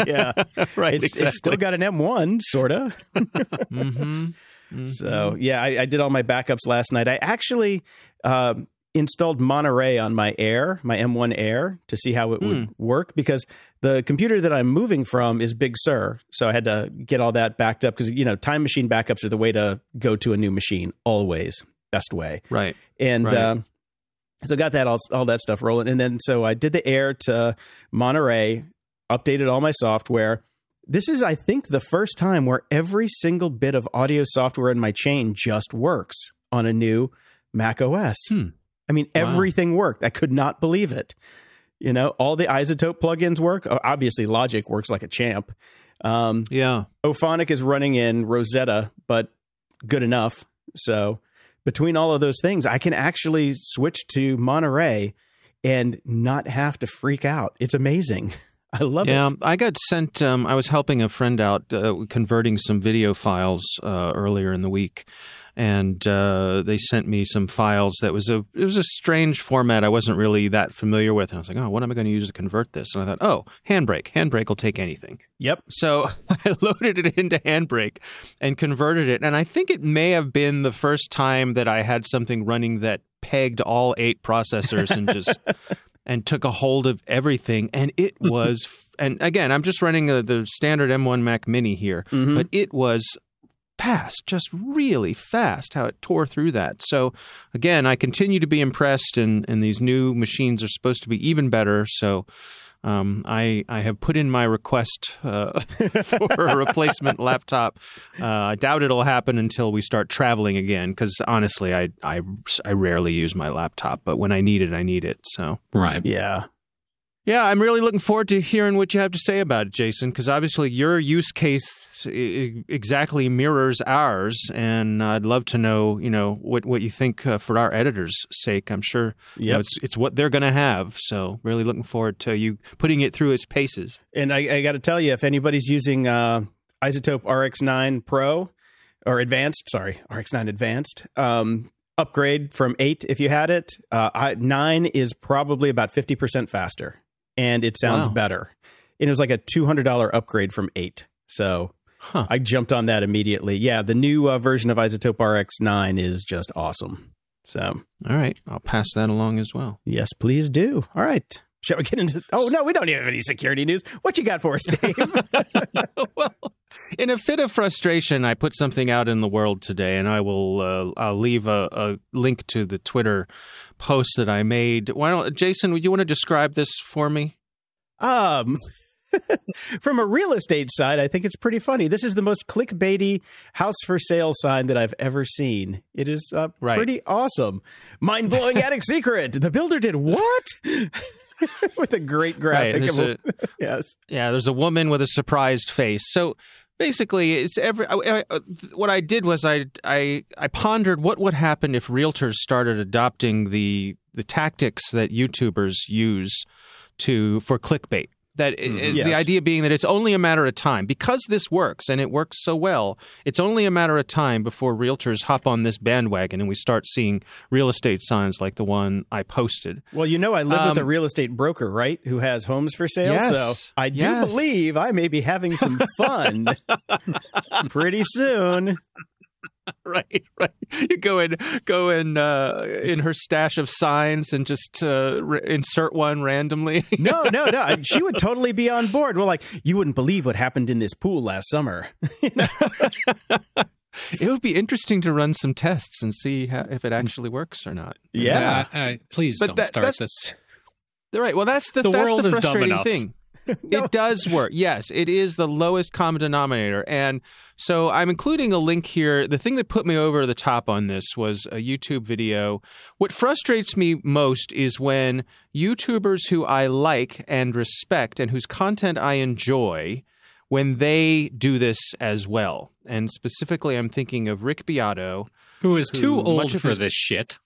Yeah, right. It's, exactly. it's, still got an M1, sort of. mm-hmm. Mm-hmm. So yeah, I, I, did all my backups last night. I actually uh, installed Monterey on my Air, my M1 Air, to see how it mm. would hmm. work because the computer that I'm moving from is Big Sur, so I had to get all that backed up because you know Time Machine backups are the way to go to a new machine always, best way. Right. And right. Uh, so got that all all that stuff rolling, and then so I did the Air to Monterey updated all my software. This is, I think, the first time where every single bit of audio software in my chain just works on a new Mac OS. Hmm. I mean, everything wow. worked. I could not believe it. You know, all the iZotope plugins work. Obviously, Logic works like a champ. Um, yeah. Auphonic is running in Rosetta, but good enough. So between all of those things, I can actually switch to Monterey and not have to freak out. It's amazing. I love yeah, it. Yeah, I got sent. Um, I was helping a friend out uh, converting some video files uh, earlier in the week, and uh, they sent me some files that was a it was a strange format I wasn't really that familiar with. And I was like, oh, what am I going to use to convert this? And I thought, oh, Handbrake. Handbrake will take anything. Yep. So I loaded it into Handbrake and converted it, and I think it may have been the first time that I had something running that pegged all eight processors and just and took a hold of everything. And it was, and again, I'm just running a, the standard M1 Mac Mini here, mm-hmm. but it was fast, just really fast how it tore through that. So again, I continue to be impressed, and, and these new machines are supposed to be even better. So um, I I have put in my request uh, for a replacement laptop. Uh, I doubt it'll happen until we start traveling again. Because honestly, I, I I rarely use my laptop, but when I need it, I need it. So right, yeah. Yeah, I'm really looking forward to hearing what you have to say about it, Jason, because obviously your use case exactly mirrors ours, and I'd love to know, you know, what what you think uh, for our editors' sake. I'm sure yep. you know, it's it's what they're going to have. So really looking forward to you putting it through its paces. And I, I got to tell you, if anybody's using uh, iZotope RX9 Pro or Advanced, sorry, RX9 Advanced. Um, upgrade from eight if you had it. Uh, I, nine is probably about 50% faster and it sounds wow. better. And it was like a $200 upgrade from 8. So huh. I jumped on that immediately. Yeah, the new uh, version of iZotope RX9 is just awesome. So, all right, I'll pass that along as well. Yes, please do. All right. Shall we get into? Oh no, we don't have any security news. What you got for us, Dave? well, in a fit of frustration, I put something out in the world today, and I will uh, I'll leave a, a link to the Twitter post that I made. Why don't Jason? Would you want to describe this for me? Um, from a real estate side, I think it's pretty funny. This is the most clickbaity house for sale sign that I've ever seen. It is uh, Right. pretty awesome. Mind blowing attic secret. The builder did what? With a great graphic. of a- yes. Yeah, there's a woman with a surprised face. So basically, it's every. I, I, uh, what I did was I I I pondered what would happen if realtors started adopting the the tactics that YouTubers use to for clickbait. That it- it- Yes. the idea being that it's only a matter of time because this works and it works so well. It's only a matter of time before realtors hop on this bandwagon and we start seeing real estate signs like the one I posted. Well, you know, I live with a Um, real estate broker, right? Who has homes for sale. Yes. So I do Yes. believe I may be having some fun pretty soon. right, right. You go in, go in, uh, in her stash of signs and just uh, r- insert one randomly. No, no, no. I- She would totally be on board. Well, like, you wouldn't believe what happened in this pool last summer. it would be interesting to run some tests and see how, if it actually works or not. Yeah. Uh, uh, please But don't that- start that's- this. Right. Well, that's the, The that's world the is dumb frustrating enough. thing. It does work. Yes, it is the lowest common denominator. And so I'm including a link here. The thing that put me over the top on this was a YouTube video. What frustrates me most is when YouTubers who I like and respect and whose content I enjoy when they do this as well. And specifically I'm thinking of Rick Beato. Who is too old for his- this shit?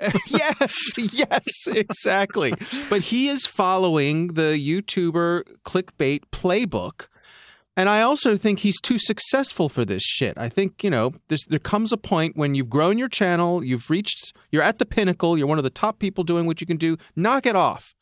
yes, yes, exactly. But he is following the YouTuber clickbait playbook. And I also think he's too successful for this shit. I think, you know, there comes a point when you've grown your channel, you've reached, you're at the pinnacle, you're one of the top people doing what you can do, knock it off.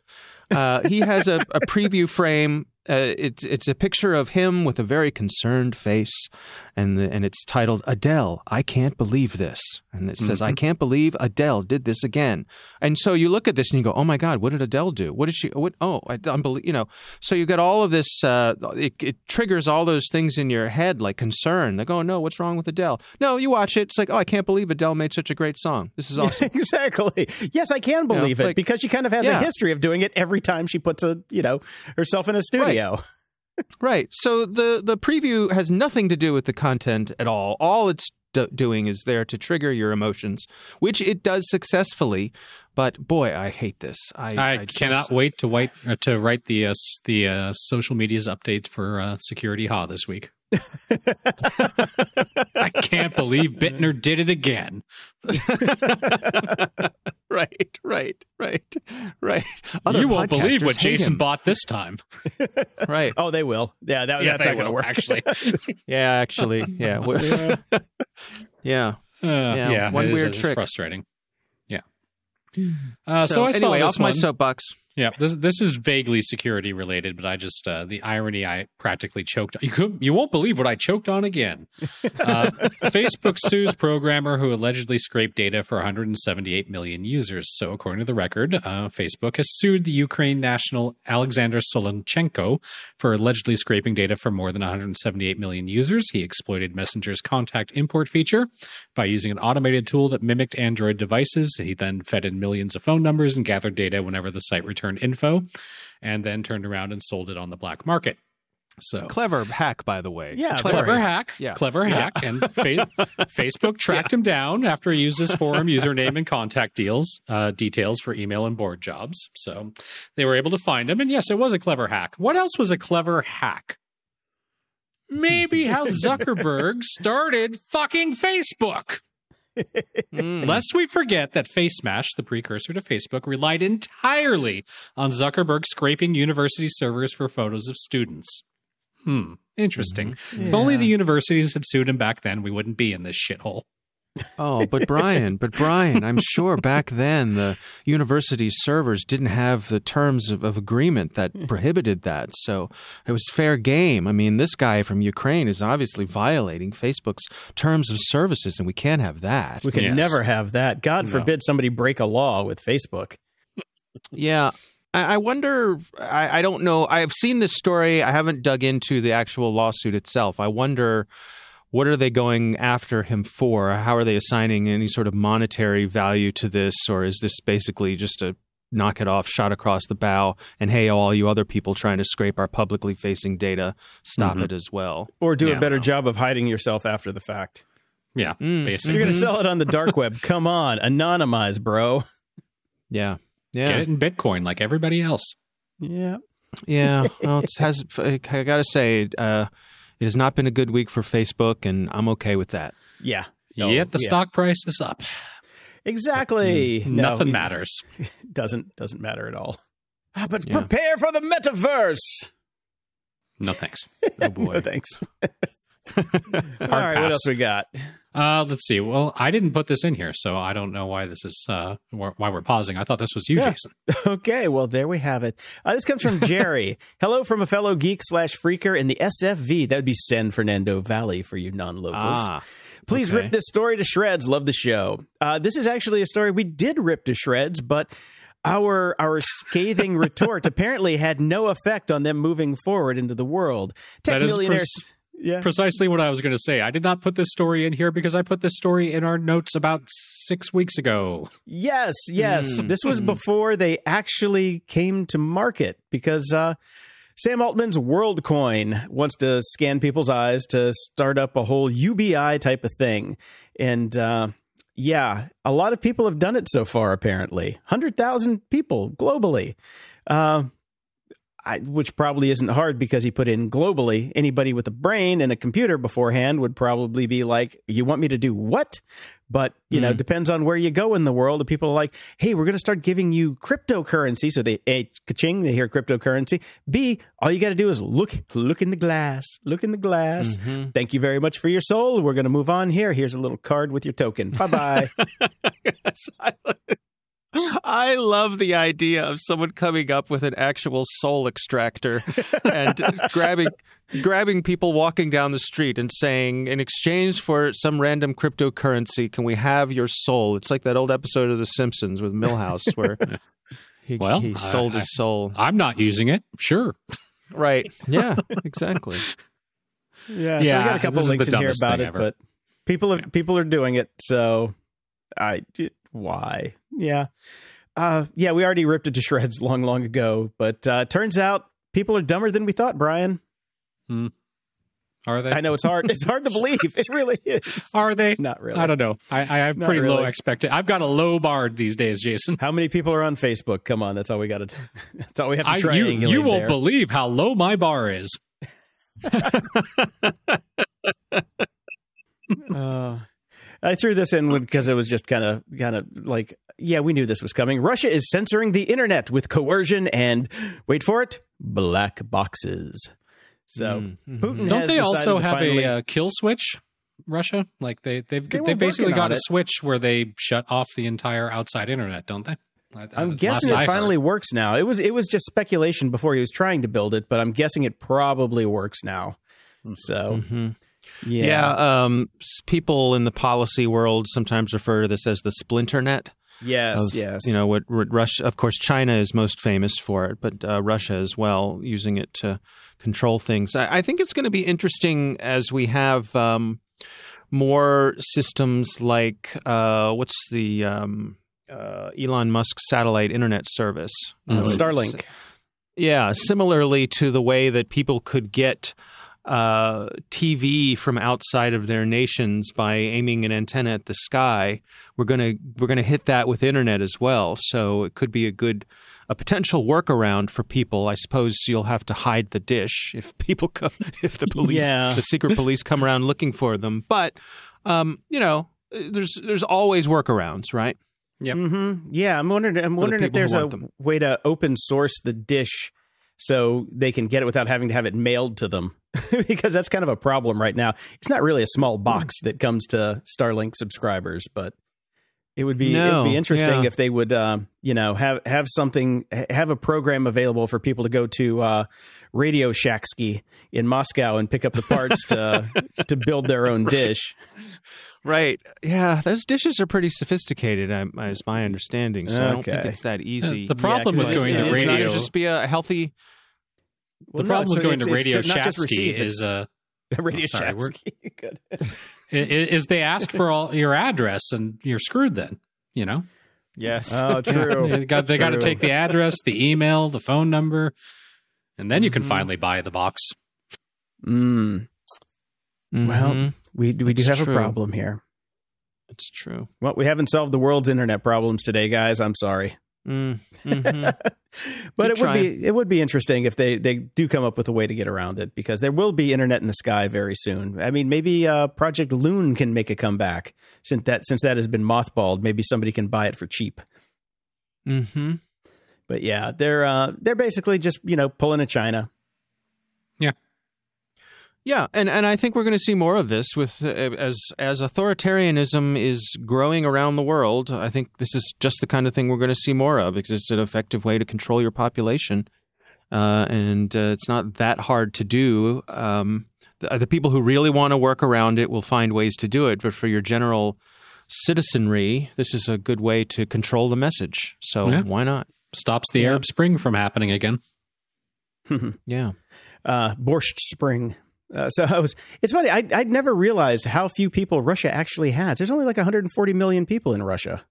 Uh, he has a, a preview frame. Uh, it's it's a picture of him with a very concerned face, and the, and it's titled Adele. I can't believe this, and it says I can't believe Adele did this again. And so you look at this and you go, Oh my God, what did Adele do? What did she? What? Oh, I unbelieve. You know. So you get all of this. Uh, it, it triggers all those things in your head, like concern. Like, oh no, what's wrong with Adele? No, you watch it. It's like, oh, I can't believe Adele made such a great song. This is awesome. exactly. Yes, I can believe it like- because she kind of has Yeah. a history of doing it every time she puts a, you know, herself in a studio. Right. So the the preview has nothing to do with the content at all. All it's do- doing is there to trigger your emotions, which it does successfully. But boy, I hate this. I, I, just- cannot wait to write uh, to write the uh, the uh, social media's update for uh, Security Ha this week. I can't believe Bittner did it again. right, right, right, right. Other you won't believe what Jason him. bought this time. Right. Oh, they will. Yeah, that, yeah, that's not going to work. actually. Yeah, actually, yeah, W- yeah. Uh, yeah, one it is- weird it's trick. frustrating. Yeah. Uh, so, I saw anyway, this off my one. soapbox. Yeah, this this is vaguely security related, but I just uh, the irony I practically choked. You could you won't believe what I choked on again. Uh, Facebook sues programmer who allegedly scraped data for 178 million users. So, according to the record, uh, Facebook has sued the Ukraine national Alexander Solonchenko for allegedly scraping data for more than 178 million users. He exploited Messenger's contact import feature by using an automated tool that mimicked Android devices. He then fed in millions of phone numbers and gathered data whenever the site returned info, and then turned around and sold it on the black market. So Clever hack, by the way. Yeah, clever Sorry. hack, Yeah. clever hack, and fa- Facebook tracked him down after he used his forum username and contact deals uh, details for email and board jobs. So they were able to find him, and yes, it was a clever hack. What else was a clever hack? Maybe how Zuckerberg started fucking Facebook. Mm. Lest we forget that FaceMash, the precursor to Facebook, relied entirely on Zuckerberg scraping university servers for photos of students. Hmm, interesting. If only the universities had sued him back then, we wouldn't be in this shithole. Oh, but Brian, but Brian, I'm sure back then the university servers didn't have the terms of, of agreement that mm. prohibited that. So it was fair game. I mean, this guy from Ukraine is obviously violating Facebook's terms of services, and we can't have that. We can Yes. never have that. God No. forbid somebody break a law with Facebook. Yeah. I, I wonder. I, I don't know. I've seen this story. I haven't dug into the actual lawsuit itself. I wonder what are they going after him for? How are they assigning any sort of monetary value to this, or is this basically just a knock it off, shot across the bow, and hey, all you other people trying to scrape our publicly facing data, stop Mhm. it as well. Or do Yeah, a better well. job of hiding yourself after the fact. Yeah, Mm, basically. You're going to Mhm. sell it on the dark web. Come on, anonymize, bro. Yeah, Yeah. Get it in Bitcoin like everybody else. Yeah. yeah. Well, it has. I got to say, uh, it has not been a good week for Facebook, and I'm okay with that. Yeah. Oh, Yet the yeah. stock price is up. Exactly. No, Nothing it matters. Doesn't doesn't matter at all. Ah, but Yeah. prepare for the metaverse. No thanks. Oh boy. No, thanks. all right, what else we got? Uh, let's see. Well, I didn't put this in here, so I don't know why this is uh why we're pausing. I thought this was you, Yeah. Jason. Okay, well there we have it. Uh, this comes from Jerry. Hello from a fellow geek slash phreaker in the SFV. That would be San Fernando Valley for you non-locals. Ah, Please okay. rip this story to shreds. Love the show. Uh, this is actually a story we did rip to shreds, but our our scathing retort apparently had no effect on them moving forward into the world. Tech millionaires. pres- yeah. Precisely what I was going to say. I did not put this story in here because I put this story in our notes about six weeks ago. Yes, yes. Mm. This was Mm. before they actually came to market because uh, Sam Altman's WorldCoin wants to scan people's eyes to start up a whole UBI type of thing. And uh, yeah, a lot of people have done it so far, apparently. 100,000 people globally. Uh, I, which probably isn't hard because he put in globally. Anybody with a brain and a computer beforehand would probably be like, "You want me to do what?" But you know, Mm. depends on where you go in the world. And people are like, "Hey, we're going to start giving you cryptocurrency." So they a ka-ching, they hear cryptocurrency. B, all you got to do is look, look in the glass, look in the glass. Mhm. Thank you very much for your soul. We're going to move on here. Here's a little card with your token. Bye bye. Yes, I, I love the idea of someone coming up with an actual soul extractor and grabbing grabbing people walking down the street and saying, in exchange for some random cryptocurrency, can we have your soul? It's like that old episode of The Simpsons with Milhouse where he, Well, he I- sold I- his soul. I'm not using it. Sure. Right. Yeah, exactly. Yeah, so we Yeah, got a couple this is links the in here dumbest about thing it, ever. but people are Yeah. people are doing it. So I d- why? Yeah, uh, yeah. We already ripped it to shreds long, long ago, but uh, turns out people are dumber than we thought. Brian, Hmm. Are they? I know it's hard. It's hard to believe. It really is. Are they? Not really. I don't know. I, I have Not pretty low really. expected. I've got a low bar these days, Jason. How many people are on Facebook? Come on, that's all we got to. That's all we have to try. you, you won't believe how low my bar is. Uh, I threw this in because it was just kind of, kind of like, yeah, we knew this was coming. Russia is censoring the internet with coercion and, wait for it, black boxes. So Mm, mhm. Putin Don't has they also have finally- a uh, kill switch? Russia, like they they've They they've basically got a it. switch where they shut off the entire outside internet, don't they? I- I'm last guessing it finally works now. It was it was just speculation before he was trying to build it, but I'm guessing it probably works now. So Mhm. Yeah, Yeah, um, people in the policy world sometimes refer to this as the splinter net. yes, of, yes. You know what? what Russia, of course, China is most famous for it, but uh, Russia as well, using it to control things. I, I think it's going to be interesting as we have um, more systems like uh, what's the um, uh, Elon Musk satellite internet service, Mm. It's- Starlink. yeah, similarly to the way that people could get uh, TV from outside of their nations by aiming an antenna at the sky, we're gonna we're gonna hit that with internet as well. So it could be a good a potential workaround for people. I suppose you'll have to hide the dish if people come if the police Yeah. the secret police come around looking for them. But um, you know, there's there's always workarounds, right? Yep. hmm Yeah, I'm wondering. I'm the wondering if there's a them. way to open source the dish so they can get it without having to have it mailed to them, because that's kind of a problem right now. It's not really a small box that comes to Starlink subscribers, but It would be it'd be interesting yeah. if they would, um, you know, have have something have a program available for people to go to uh, Radio Shacksky in Moscow and pick up the parts to to build their own dish. Right. Yeah, those dishes are pretty sophisticated, um, is my understanding. So I don't think Okay. it's that easy. the problem 'cause with it's- going to it's not radio, just be a healthy. the Well, no, problem with it's- going it's- to Radio it's not just Shatsky receive, is it's uh, Radio Oh, sorry, we're- Shatsky. Good. i- i- is they ask for all your address and you're screwed. Then you know. Yes. Oh, true. They got they got to True. take the address, the email, the phone number, and then you can Mhm. finally buy the box. Mm, well, Mhm. We we do have true. a problem here. it's true. Well, we haven't solved the world's internet problems today, guys. I'm sorry. Mm, mhm. but Keep it would be it would be interesting if they they do come up with a way to get around it because there will be internet in the sky very soon. I mean, maybe uh, Project Loon can make a comeback since that since that has been mothballed. Maybe somebody can buy it for cheap. Mhm. But yeah, they're uh, they're basically just you know pulling a China. Yeah, and, and I think we're going to see more of this with uh, as as authoritarianism is growing around the world. I think this is just the kind of thing we're going to see more of because it's an effective way to control your population, uh, and uh, it's not that hard to do. Um, the, the people who really want to work around it will find ways to do it, but for your general citizenry, this is a good way to control the message. So Yeah. why not? Stops the Yeah. Arab Spring from happening again. Yeah. uh, Borscht Spring. Uh, so I was. It's funny. I, I'd never realized how few people Russia actually has. There's only like 140 million people in Russia.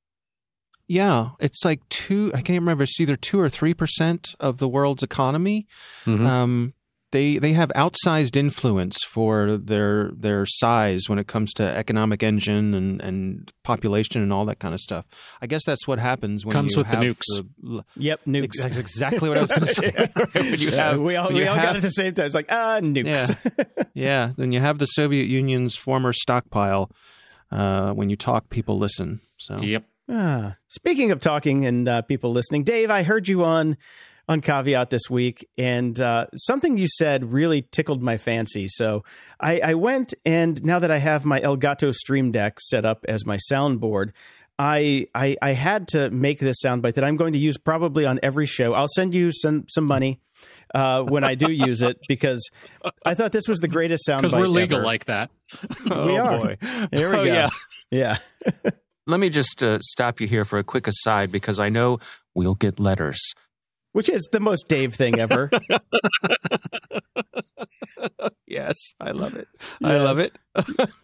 Yeah, it's like two. I can't remember. It's either two or three percent of the world's economy. Mhm. Um, they they have outsized influence for their their size when it comes to economic engine and, and population and all that kind of stuff. I guess that's what happens when Comes you with the nukes. the- Yep, nukes. That's exactly what I was going to say. when you have, we all when we you all got have- it at the same time. It's like ah nukes. yeah, then you have the Soviet Union's former stockpile. Uh, when you talk, people listen. So Yep. Ah, speaking of talking and uh, people listening, Dave, I heard you on on Caveat this week, and uh, something you said really tickled my fancy. So I, I went and now that I have my Elgato Stream Deck set up as my soundboard. I, I I had to make this soundbite that I'm going to use probably on every show. I'll send you some some money uh, when I do use it because I thought this was the greatest soundbite. Because we're legal ever. like that. we are. Here we Oh, go. yeah. yeah. Let me just uh, stop you here for a quick aside because I know we'll get letters. Which is the most Dave thing ever. Yes, I love it. I love it.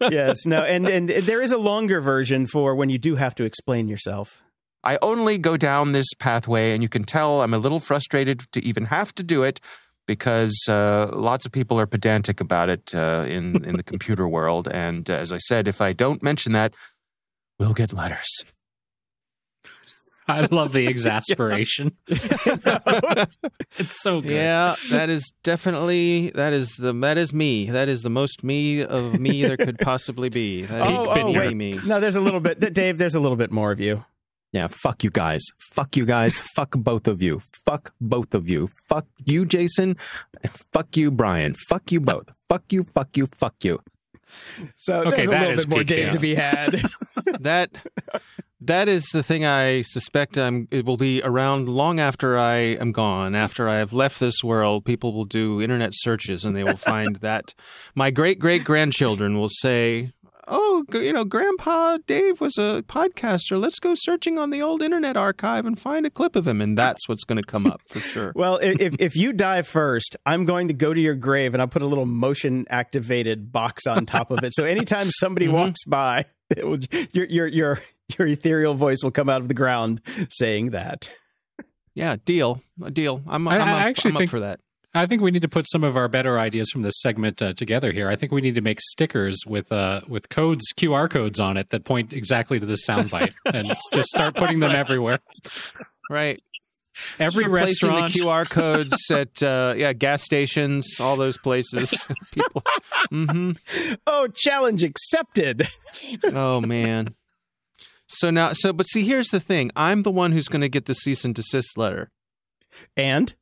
yes, no, and and there is a longer version for when you do have to explain yourself. I only go down this pathway, and you can tell I'm a little frustrated to even have to do it because uh, lots of people are pedantic about it uh, in in the computer world. And uh, as I said, if I don't mention that, we'll get letters. I love the exasperation. it's so good. Yeah, that is definitely that is the that is me. That is the most me of me there could possibly be. That is Oh, oh, wait. me. No, there's a little bit, Dave. There's a little bit more of you. Yeah, fuck you guys. Fuck you guys. fuck both of you. Fuck both of you. Fuck you, Jason. Fuck you, Brian. Fuck you both. Fuck you, fuck you, fuck you. So Okay, there's a little is bit more Dave Dave. to be had. That that is the thing I suspect I'm it will be around long after I am gone. After I have left this world, people will do internet searches and they will find that my great great grandchildren will say, "Oh, you know, Grandpa Dave was a podcaster. Let's go searching on the old internet archive and find a clip of him." And that's what's going to come up for sure. well, if if you die first, I'm going to go to your grave and I'll put a little motion activated box on top of it. So anytime somebody Mm-hmm. walks by, it will, your your your your ethereal voice will come out of the ground saying that. Yeah, deal, a deal. I'm, I- I'm, I up, actually I'm up think- for that. I think we need to put some of our better ideas from this segment uh, together here. I think we need to make stickers with uh, with codes, QR codes on it that point exactly to this soundbite, and just start putting them everywhere. Right. Every Just restaurant. the QR codes at uh, yeah gas stations, all those places. People. Mm-hmm. Oh, challenge accepted. Oh man. So now, so but see, here's the thing. I'm the one who's going to get the cease and desist letter. And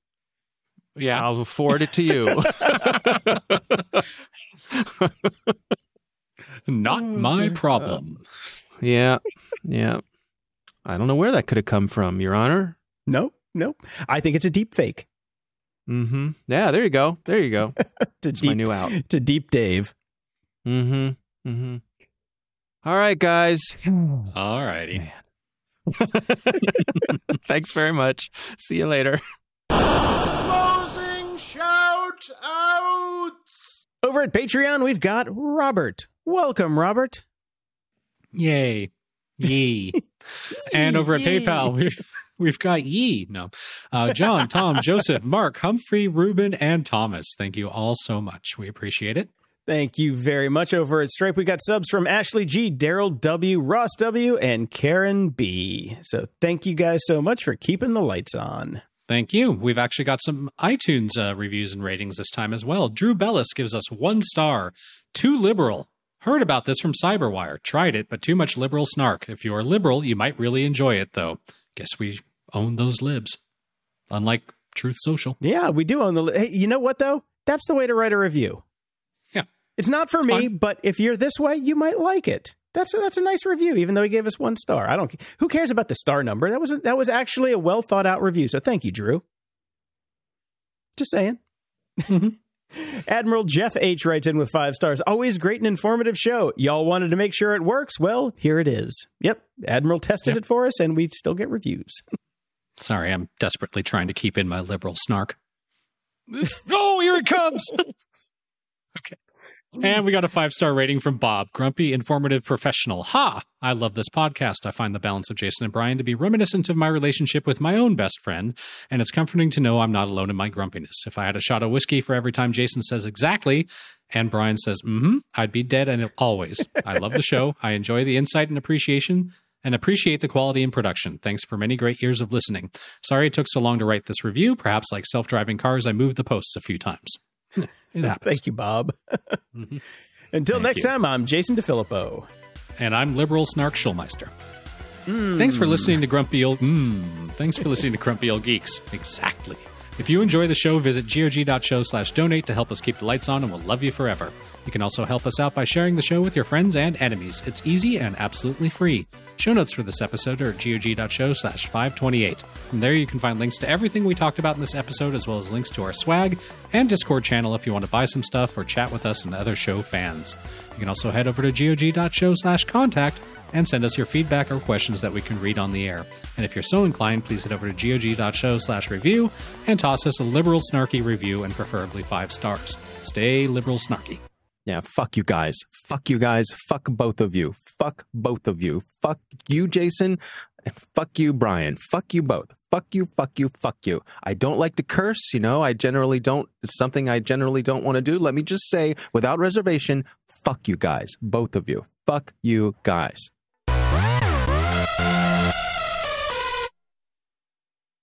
yeah, I'll forward it to you. not my problem. yeah, yeah. I don't know where that could have come from, Your Honor. Nope, nope. I think it's a deep fake Mm-hmm. Yeah, there you go. There you go. to It's my deep new out. to deep Dave. Mm-hmm. Mm-hmm. All right, guys. All righty. Thanks very much. See you later. Closing shout outs! Over at Patreon, we've got Robert. Welcome, Robert. Yay. Yee. and over at Yee. PayPal, we've, we've got Yee. No. Uh, John, Tom, Joseph, Mark, Humphrey, Ruben, and Thomas. Thank you all so much. We appreciate it. Thank you very much. Over at Stripe, we got subs from Ashley G, Daryl W, Ross W, and Karen B. So thank you guys so much for keeping the lights on. Thank you. We've actually got some iTunes uh, reviews and ratings this time as well. Drew Bellis gives us one star. Too liberal. Heard about this from Cyberwire. Tried it, but too much liberal snark. If you are liberal, you might really enjoy it, though. Guess we own those libs. Unlike Truth Social. Yeah, we do own the. Hey, you know what though? That's the way to write a review. Yeah. It's not for It's me, fine. but if you're this way, you might like it. That's a, that's a nice review, even though he gave us one star. I don't. Who cares about the star number? That was a, that was actually a well thought out review. So thank you, Drew. Just saying. Mm-hmm. Admiral Jeff H writes in with five stars. Always great and informative show. Y'all wanted to make sure it works. Well, here it is. Yep, Admiral tested Yep. it for us, and we still get reviews. Sorry, I'm desperately trying to keep in my liberal snark. It's, oh, here it comes. okay. And we got a five star rating from Bob. Grumpy, informative, professional. Ha! I love this podcast. I find the balance of Jason and Brian to be reminiscent of my relationship with my own best friend, and it's comforting to know I'm not alone in my grumpiness. If I had a shot of whiskey for every time Jason says exactly and Brian says, mm hmm, I'd be dead and always. I love the show. I enjoy the insight and appreciation and appreciate the quality and production. Thanks for many great years of listening. Sorry it took so long to write this review. Perhaps like self driving cars, I moved the posts a few times. It happens. Thank you, Bob. Mhm. Until Thank next you. time, I'm Jason DeFilippo. And I'm liberal snark Schulmeister. Thanks for listening to Grumpy Old. Mm, thanks for listening to Grumpy Old Geeks. Exactly. If you enjoy the show, visit gog.show slash donate to help us keep the lights on, and we'll love you forever. You can also help us out by sharing the show with your friends and enemies. It's easy and absolutely free. Show notes for this episode are at gog.show slash 528. From there, you can find links to everything we talked about in this episode, as well as links to our swag and Discord channel if you want to buy some stuff or chat with us and other show fans. You can also head over to gog.show slash contact and send us your feedback or questions that we can read on the air. And if you're so inclined, please head over to gog.show slash review and toss us a liberal snarky review and preferably five stars. Stay liberal snarky. Yeah, fuck you guys. Fuck you guys. Fuck both of you. Fuck both of you. Fuck you, Jason. And fuck you, Brian. Fuck you both. Fuck you, fuck you, fuck you. I don't like to curse, you know. I generally don't. It's something I generally don't want to do. Let me just say, without reservation, fuck you guys. Both of you. Fuck you guys.